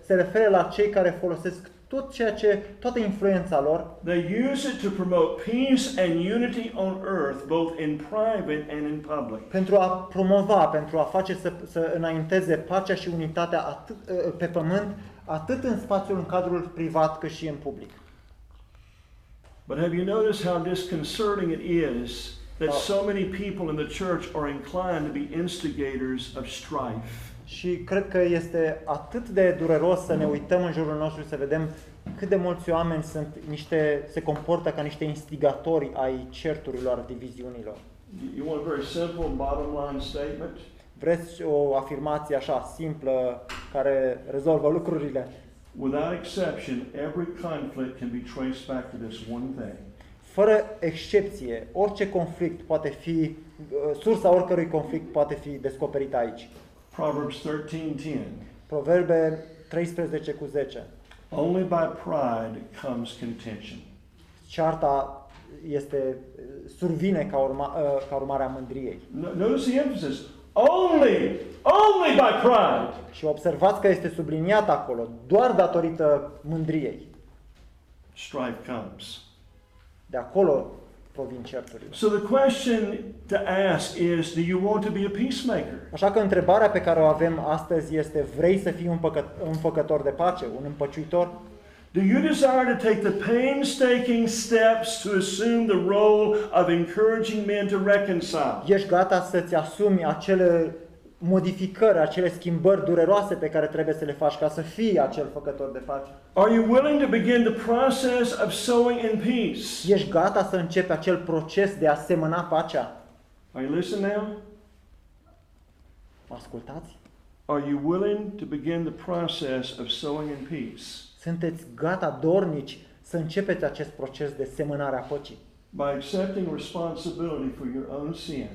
se referă la cei care folosesc tot ceea ce, toată influența lor They use it to promote peace and unity on earth, both in private and in public. pentru a promova, pentru a face să, să înainteze pacea și unitatea atât, ă, pe pământ, atât în spațiul în cadrul privat cât și în public. But have you noticed how disconcerting it is that Oh. so many people in the church are inclined to be instigators of strife? Și cred că este atât de dureros să ne uităm în jurul nostru să vedem cât de mulți oameni sunt niște, se comportă ca niște instigatori ai certurilor, diviziunilor. You want a very simple bottom line statement? Vreți o afirmație așa simplă care rezolvă lucrurile? Without exception, every conflict can be traced back to this one thing. Fără excepție, orice conflict poate fi, uh, sursa oricărui conflict poate fi descoperită aici. Proverbs 13:10. Proverbe 13 cu 10. Only by pride comes contention. Cearta este, uh, survine ca, urma, uh, ca urmare a mândriei. No- Notice the emphasis. Only, only by pride. Și observați că este subliniat acolo, doar datorită mândriei. Strife comes. De acolo provin certurile. So the question to ask is, do you want to be a peacemaker? Așa că întrebarea pe care o avem astăzi este, vrei să fii un, păcă, un făcător de pace, un împăciuitor? Do you desire to take the painstaking steps to assume the role of encouraging men to reconcile? Ești gata să-ți asumi acele modificări, acele schimbări dureroase pe care trebuie să le faci ca să fii acel făcător de pace? Are you willing to begin the process of sowing in peace? Ești gata să începi acel proces de a semăna pacea? Are you listening now? Mă ascultați? Are you willing to begin the process of sowing in peace? Sunteți gata, dornici, să începeți acest proces de semănare a păcii? By accepting responsibility for your own sin,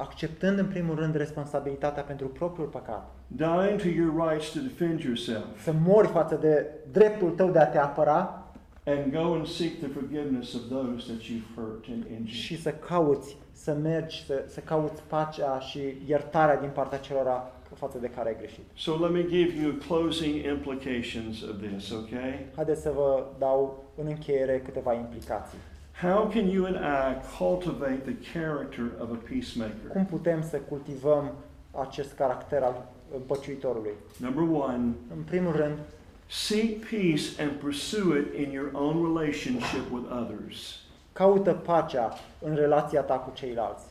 Acceptând în primul rând responsabilitatea pentru propriul păcat, dying to your rights to defend yourself, să mori față de dreptul tău de a te apăra and go and seek the forgiveness of those that you've hurt and injured. și să cauți, să mergi, să, să cauți pacea și iertarea din partea celor față de care ai greșit. So let me give you closing implications of this, okay? Haideți să vă dau în încheiere câteva implicații. How can you and I cultivate the character of a peacemaker? Cum putem să cultivăm acest caracter al împăciuitorului? Number one, În primul rând, seek peace and pursue it in your own relationship with others. caută pacea în relația ta cu ceilalți.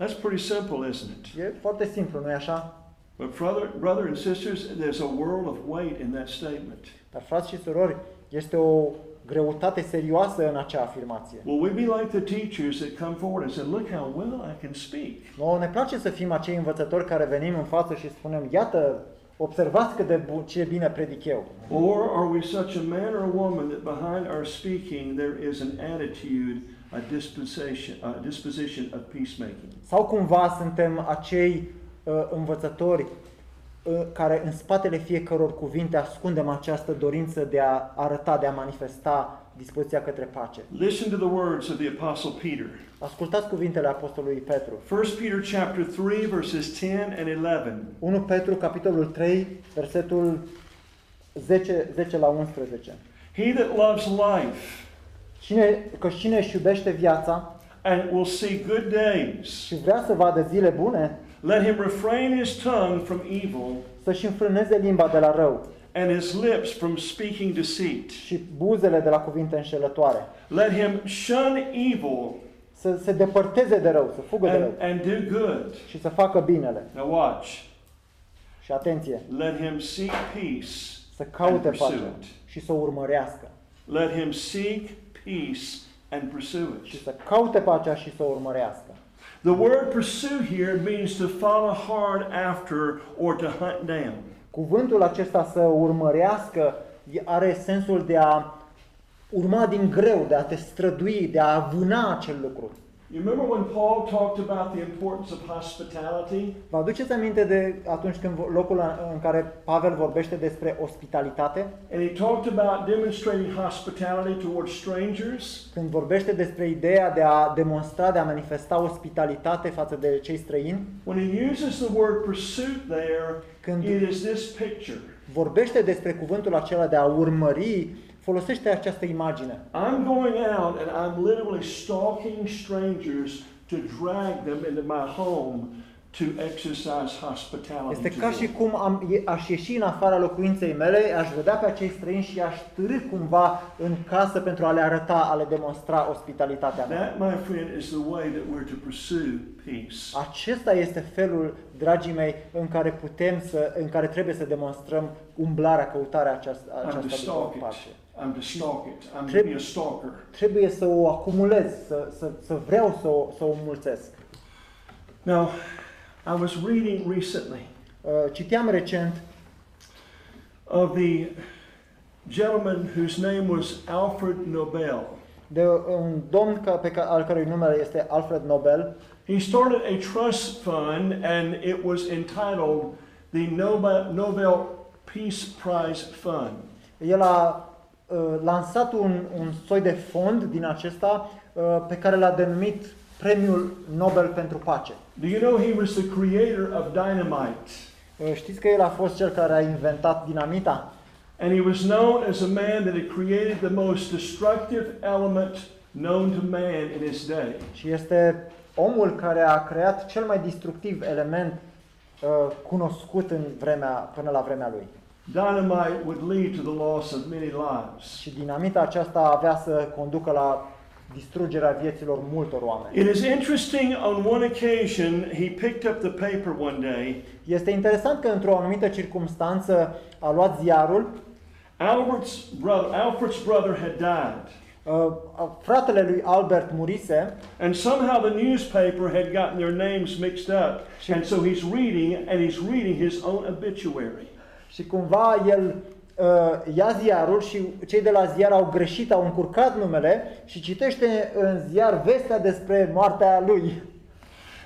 That's pretty simple, isn't it? E foarte simplu, nu-i așa? But brother, brother and sisters, there's a world of weight in that statement. Dar, frați și surori, Este o greutate serioasă în acea afirmație. Will we be like the teachers that come forward and say, Look how well I can speak? Nouă ne place să fim acei învățători care venim în față și spunem, iată, observați cât de bun, ce bine predic eu. Or are we such a man or a woman that behind our speaking there is an attitude, a disposition, a disposition of peacemaking? Sau cumva suntem acei uh, învățători uh, care în spatele fiecăror cuvinte ascundem această dorință de a arăta, de a manifesta dispoziția către pace. Listen to the words of the Apostle Peter. Ascultați cuvintele Apostolului Petru. 1 Peter chapter 3, verses 10 and 11. 1 Petru, capitolul 3, versetul 10, 10 la 11. He that loves life Cine, că cine își iubește viața and will see good days, și vrea să vadă zile bune, let him refrain his tongue from evil să-și înfrâneze limba de la rău and his lips from speaking deceit. și buzele de la cuvinte înșelătoare. Let him shun evil Să se depărteze de rău, să fugă de rău and, and do good. și să facă binele. Now watch. Și atenție, Let him seek peace să and caute pursue pacea it. și să o urmărească. Let him seek peace and pursue Și it. să caute pacea și să o urmărească. The word pursue here means to follow hard after or to hunt down. Cuvântul acesta să urmărească are sensul de a urma din greu, de a te strădui, de a vâna acel lucru. You remember when Paul talked about the importance of hospitality? Vă aduceți aminte de atunci când vo- locul în care Pavel vorbește despre ospitalitate? And he talked about demonstrating hospitality towards strangers. Când vorbește despre ideea de a demonstra, de a manifesta ospitalitate față de cei străini? When he uses the word pursuit there, Când it is this picture. vorbește despre cuvântul acela de a urmări, folosește această imagine. I'm going out and I'm literally stalking strangers to drag them into my home to exercise hospitality. Este to ca them. și cum am, e- aș ieși în afara locuinței mele, aș vedea pe acei străini și aș târâ cumva în casă pentru a le arăta, a le demonstra ospitalitatea mea. That, my friend, is the way that we're to pursue peace. Acesta este felul, dragii mei, în care putem să, în care trebuie să demonstrăm umblarea, căutarea aceasta, I'm to aceasta de stalk it. pace. I'm to stalk it. I'm to be a stalker. Trebuie să o acumulez, să, să, să vreau să o, să o mulțesc. Now, I was reading recently Uh, Citeam recent of the gentleman whose name was Alfred Nobel. de un domn ca, pe ca, al cărui nume este Alfred Nobel. He started a trust fund and it was entitled the Nobel, Nobel Peace Prize Fund. El a lansat un, un soi de fond din acesta uh, pe care l-a denumit Premiul Nobel pentru Pace. Do you know he was the creator of dynamite? Uh, Știți că el a fost cel care a inventat dinamita? And he was known as a man that had created the most destructive element known to man in his day. Și este omul care a creat cel mai destructiv element uh, cunoscut în vremea, până la vremea lui. Dynamite would lead to the loss of many lives. Și dinamita aceasta avea să conducă la distrugerea vieților multor oameni. It is interesting, on one occasion, he picked up the paper one day. Este interesant că într-o anumită circunstanță a luat ziarul, Albert's brother, Alfred's brother had died. uh, fratele lui Albert murise And somehow the newspaper had gotten their names mixed up. And so he's reading, and he's reading his own obituary. Și cumva el uh, ia ziarul și cei de la ziar au greșit, au încurcat numele și citește în ziar vestea despre moartea lui.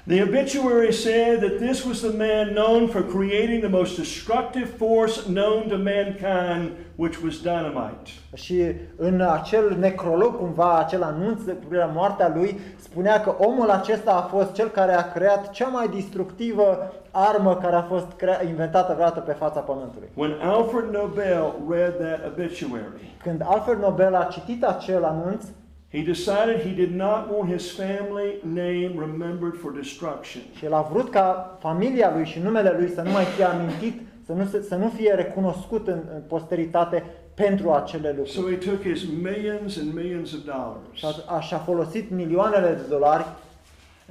The obituary said that this was the man known for creating the most destructive force known to mankind, which was dynamite. Și în acel necrolog, cumva, acel anunț cu privire la moartea lui, spunea că omul acesta a fost cel care a creat cea mai destructivă armă care a fost crea- inventată vreodată pe fața pământului. When Alfred Nobel read that obituary, Când Alfred Nobel a citit acel anunț, he decided he did not want his family name remembered for destruction. și el a vrut ca familia lui și numele lui să nu mai fie amintit, să nu, se- să nu fie recunoscut în, în posteritate pentru acele So lucruri. he took his millions and millions of Și dollars a, a, și-a folosit milioanele de dolari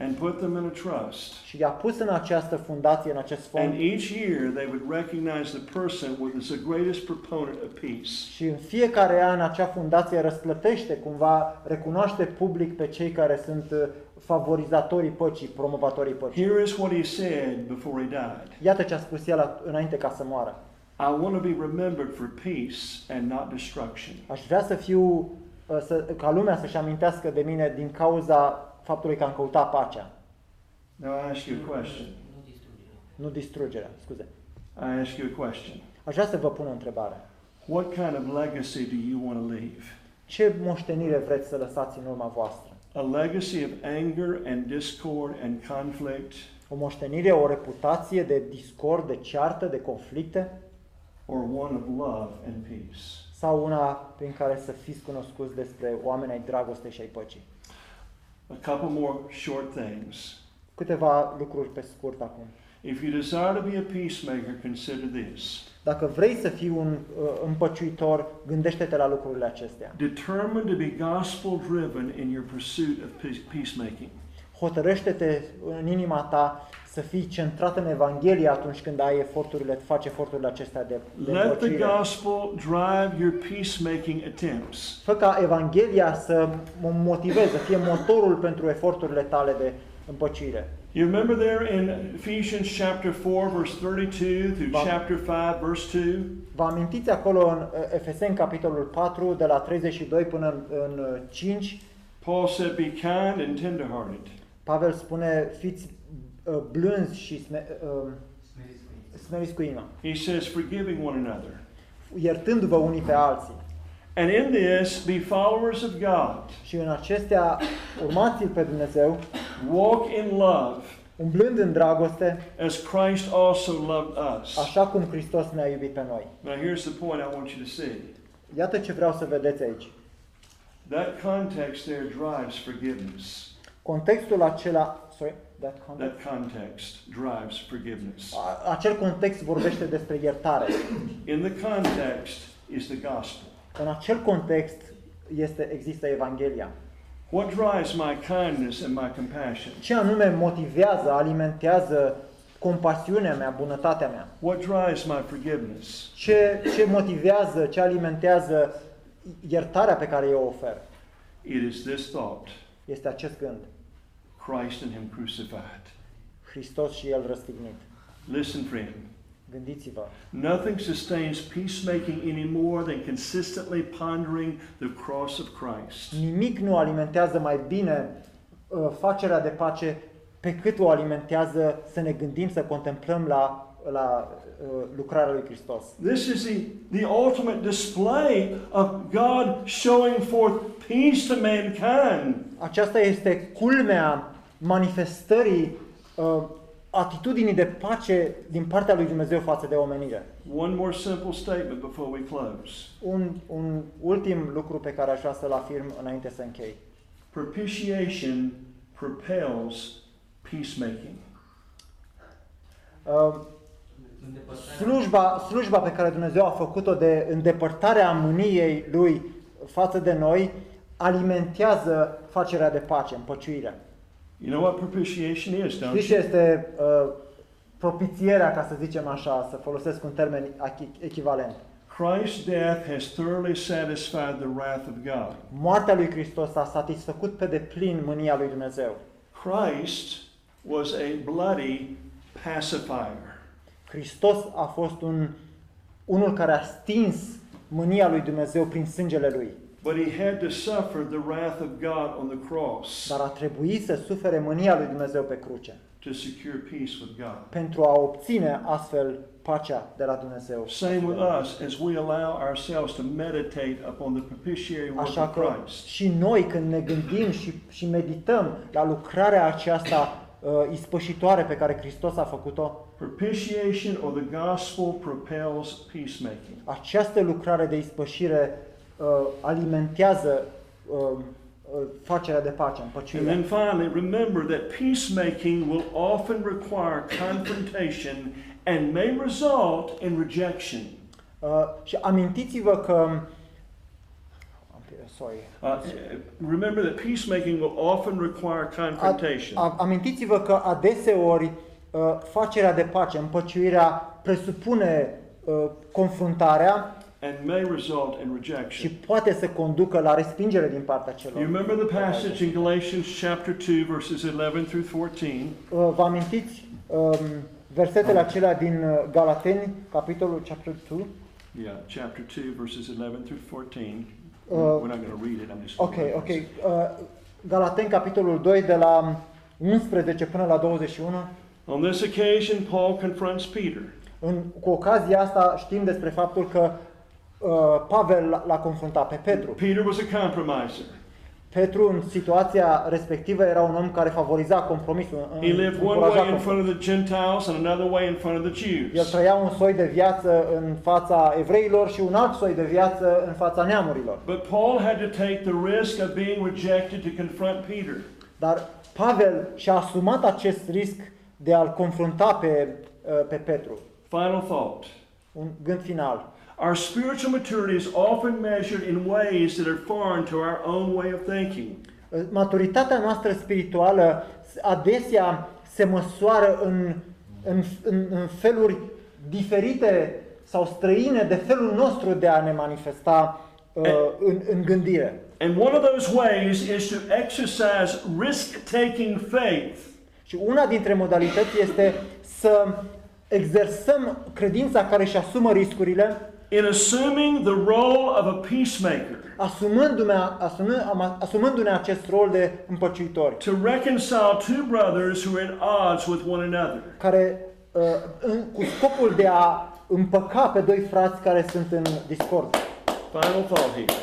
and put them in a trust. și i-a pus în această fundație, în acest fond And each year they would recognize the person who is the greatest proponent of peace. și în fiecare an acea fundație răsplătește, cumva recunoaște public pe cei care sunt uh, favorizatorii păcii, promovatorii păcii. Here is what he said before he died. Iată ce a spus el a- înainte ca să moară. I want to be remembered for peace and not destruction. Aș vrea să fiu, uh, să, ca lumea să-și amintească de mine din cauza faptului că am căutat pacea, Now I ask you a question. nu distrugerea, scuze. I ask you a question. Aș vrea să vă pun o întrebare. What kind of legacy do you want to leave? Ce moștenire vreți să lăsați în urma voastră? A legacy of anger and discord and conflict, O moștenire, o reputație de discord, de ceartă, de conflicte? or one of love and peace? Sau una prin care să fiți cunoscuți despre oameni ai dragostei și ai păcii? A couple more short things. Câteva lucruri pe scurt acum. If you desire to be a peacemaker, consider this. Dacă vrei să fii un uh, împăciuitor, gândește-te la lucrurile acestea. Determined to be gospel driven in your pursuit of peace- peacemaking. Hotărăște-te în inima ta să fii centrat în Evanghelie atunci când ai eforturile, faci eforturile acestea de, de Let the împăcire. gospel drive your peacemaking attempts. Fă ca Evanghelia să mă motiveze, să fie motorul pentru eforturile tale de împăcire. You remember there in Ephesians chapter 4 verse 32 through Ba- chapter 5 verse 2? Vă amintiți acolo în uh, Efeseni capitolul 4 de la 32 până în, în uh, 5, Paul said, Be kind and tenderhearted, Pavel spune fiți uh, blânzi și sme, uh, Smeriți cu ei. smeriți cu inima, He says, forgiving one another. iertându-vă unii pe alții. And in this, be followers of God. Și în acestea urmați-l pe Dumnezeu, Walk in love umblând în dragoste, as Christ also loved us. așa cum Hristos ne-a iubit pe noi. Now, here's the point I want you to see. Iată ce vreau să vedeți aici. That context there drives forgiveness. Contextul acela, sorry, that context, That context drives forgiveness. a- acel context vorbește despre iertare. In the context is the gospel. În acel context este, există Evanghelia. What drives my kindness and my compassion? Ce anume motivează, alimentează compasiunea mea, bunătatea mea? What drives my forgiveness? Ce, ce motivează, ce alimentează iertarea pe care eu o ofer? It is this thought Este acest gând. Christ and Him crucified. Hristos și El răstignit. Listen, friend. Gândiți-vă. Nothing sustains peacemaking any more than consistently pondering the cross of Christ. Nimic nu alimentează mai bine uh, facerea de pace pe cât o alimentează să ne gândim, să contemplăm la, la uh, lucrarea lui Hristos. This is the, the ultimate display of God showing forth peace to mankind. Aceasta este culmea manifestării uh, atitudinii de pace din partea lui Dumnezeu față de omenire. One more simple statement before we close. Un, un ultim lucru pe care aș vrea să-l afirm înainte să închei. Propitiation propels peacemaking. Uh, Îndepărtarea- slujba, slujba pe care Dumnezeu a făcut-o de îndepărtarea mâniei Lui față de noi alimentează facerea de pace, împăciuirea. You know what propitiation is, don't Știți ce you? este uh, propitierea, ca să zicem așa, să folosesc un termen achi- echivalent? Christ's death has thoroughly satisfied the wrath of God. Moartea lui Hristos a satisfăcut pe deplin mânia lui Dumnezeu. Christ was a bloody pacifier. Hristos a fost un, unul care a stins mânia lui Dumnezeu prin sângele lui. But he had to suffer the wrath of God on the cross Dar a trebuit să sufere mânia lui Dumnezeu pe cruce to secure peace with God. pentru a obține astfel pacea de la Dumnezeu. Same with us as we allow ourselves to meditate upon the propitiatory work Așa of că Christ. și noi când ne gândim și, și medităm la lucrarea aceasta uh, ispășitoare pe care Hristos a făcut-o, Propitiation or the gospel propels peacemaking. această lucrare de ispășire uh, alimentează uh, uh, facerea de pace, And împăciunea. then finally, remember that peacemaking will often require confrontation and may result in rejection. Uh, și amintiți-vă că sorry. Uh, remember that peacemaking will often require A, confrontation. a, amintiți-vă că adeseori uh, facerea de pace, împăciuirea presupune uh, confruntarea and may result in și rejection. poate să conducă la respingere din partea You celor. remember the passage in Galatians chapter 2 verses 11 through 14? Uh, Vă amintiți um, versetele acelea din uh, Galateni, capitolul chapter 2? Yeah, chapter 2 verses 11 through 14. Uh, We're not going to read it. I'm just Ok, gonna ok. reference. Uh, Galateni, capitolul 2, de la 11 până la 21. On this occasion, Paul confronts Peter. În, cu ocazia asta știm despre faptul că uh, Pavel l- l-a confruntat pe Petru. Peter was a compromiser. Petru, în situația respectivă, era un om care favoriza compromisul. în- He lived one încuraja way in compromisul. front of the Gentiles and another way in front of the El Jews. trăia un soi de viață în fața evreilor și un alt soi de viață în fața neamurilor. But Paul had to take the risk of being rejected to confront Peter. Dar Pavel și-a asumat acest risc de a-l confrunta pe, uh, pe Petru. Final thought. Un gând final. Our spiritual maturity is often measured in ways that are foreign to our own way of thinking. Maturitatea noastră spirituală adesea se măsoară în, în, în, în feluri diferite sau străine de felul nostru de a ne manifesta uh, în, în gândire. And one of those ways is to exercise risk-taking faith. Și una dintre modalități este să exersăm credința care își asumă riscurile, in assuming the role of a peacemaker asumându-ne, asumându- am- asumându-ne acest rol de împăciuitori, to reconcile two brothers who are at odds with one another. care uh, în, cu scopul de a împăca pe doi frați care sunt în discord. Final thought here.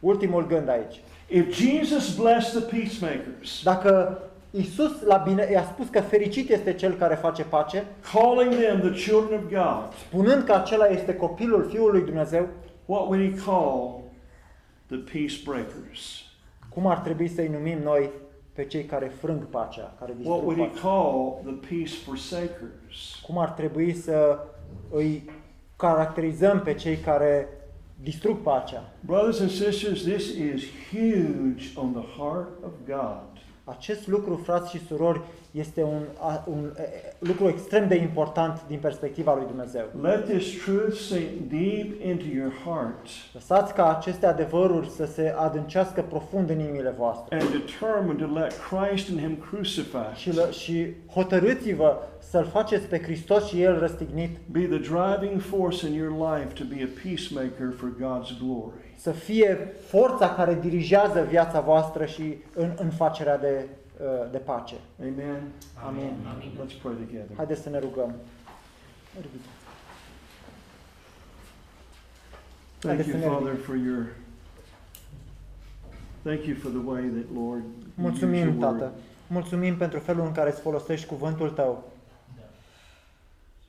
Ultimul gând aici. If Jesus blessed the peacemakers, Dacă Isus la bine, i-a spus că fericit este cel care face pace, calling them the children of God, spunând că acela este copilul Fiului Dumnezeu, what would he call the peace breakers? cum ar trebui să-i numim noi pe cei care frâng pacea, care What distrug would he pacea? call the peace forsakers? Cum ar trebui să îi caracterizăm pe cei care distrug pacea? Brothers and sisters, this is huge on the heart of God. Acest lucru, frați și surori, este un, a- un e, e, lucru extrem de important din perspectiva lui Dumnezeu. Let this truth sink deep into your heart Lăsați ca aceste adevăruri să se adâncească profund în inimile voastre. and determine to let Christ and Him crucified Și, lă- și hotărâți-vă să-L faceți pe Hristos și El răstignit, be the driving force in your life to be a peacemaker for God's glory. să fie forța care dirigează viața voastră și în, în facerea de, uh, de pace. Amen. Amin. Let's pray together. Haideți să ne rugăm. Thank Haideți you, să ne Father, for your. Thank you for the way that, Lord, you use Mulțumim, your word. Tată. Mulțumim pentru felul în care îți folosești cuvântul Tău.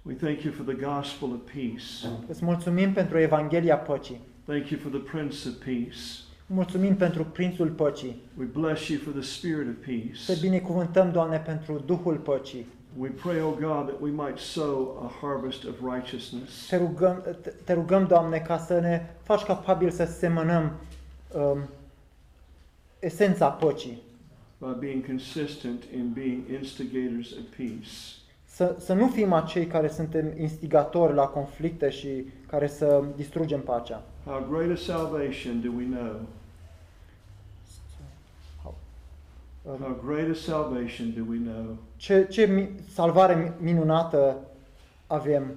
We thank you for the gospel of peace. Îți mulțumim pentru Evanghelia Păcii. Thank you for the Prince of Peace. Mulțumim pentru Prințul Păcii. We bless you for the Spirit of Te peace. binecuvântăm, Doamne, pentru Duhul Păcii. We pray, O God, that we might sow a harvest of righteousness. Te rugăm, te, te rugăm, Doamne, ca să ne faci capabili să semănăm um, esența păcii. by being consistent in being instigators of peace. Să, să nu fim acei care suntem instigatori la conflicte și care să distrugem pacea. How great a salvation do we know? Um, How great a salvation do we know? Ce, ce mi- salvare mi- minunată avem.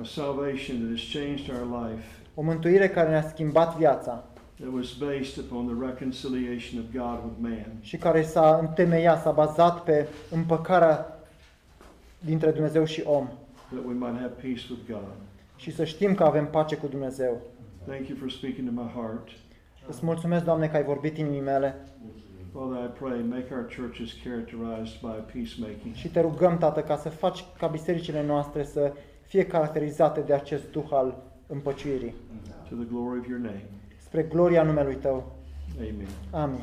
A salvation that has changed our life, O mântuire care ne-a schimbat viața that was based upon the reconciliation of God with man. și care s-a întemeiat, s-a bazat pe împăcarea dintre Dumnezeu și om. that we might have peace with God. Și să știm că avem pace cu Dumnezeu. Thank you for speaking to my heart. Îți mulțumesc, Doamne, că ai vorbit inimii mele Father, I pray, make our churches characterized by peacemaking. și te rugăm, Tată, ca să faci ca bisericile noastre să fie caracterizate de acest duh al împăciuirii. To the glory of your name. Spre gloria numelui Tău. Amen. Amin.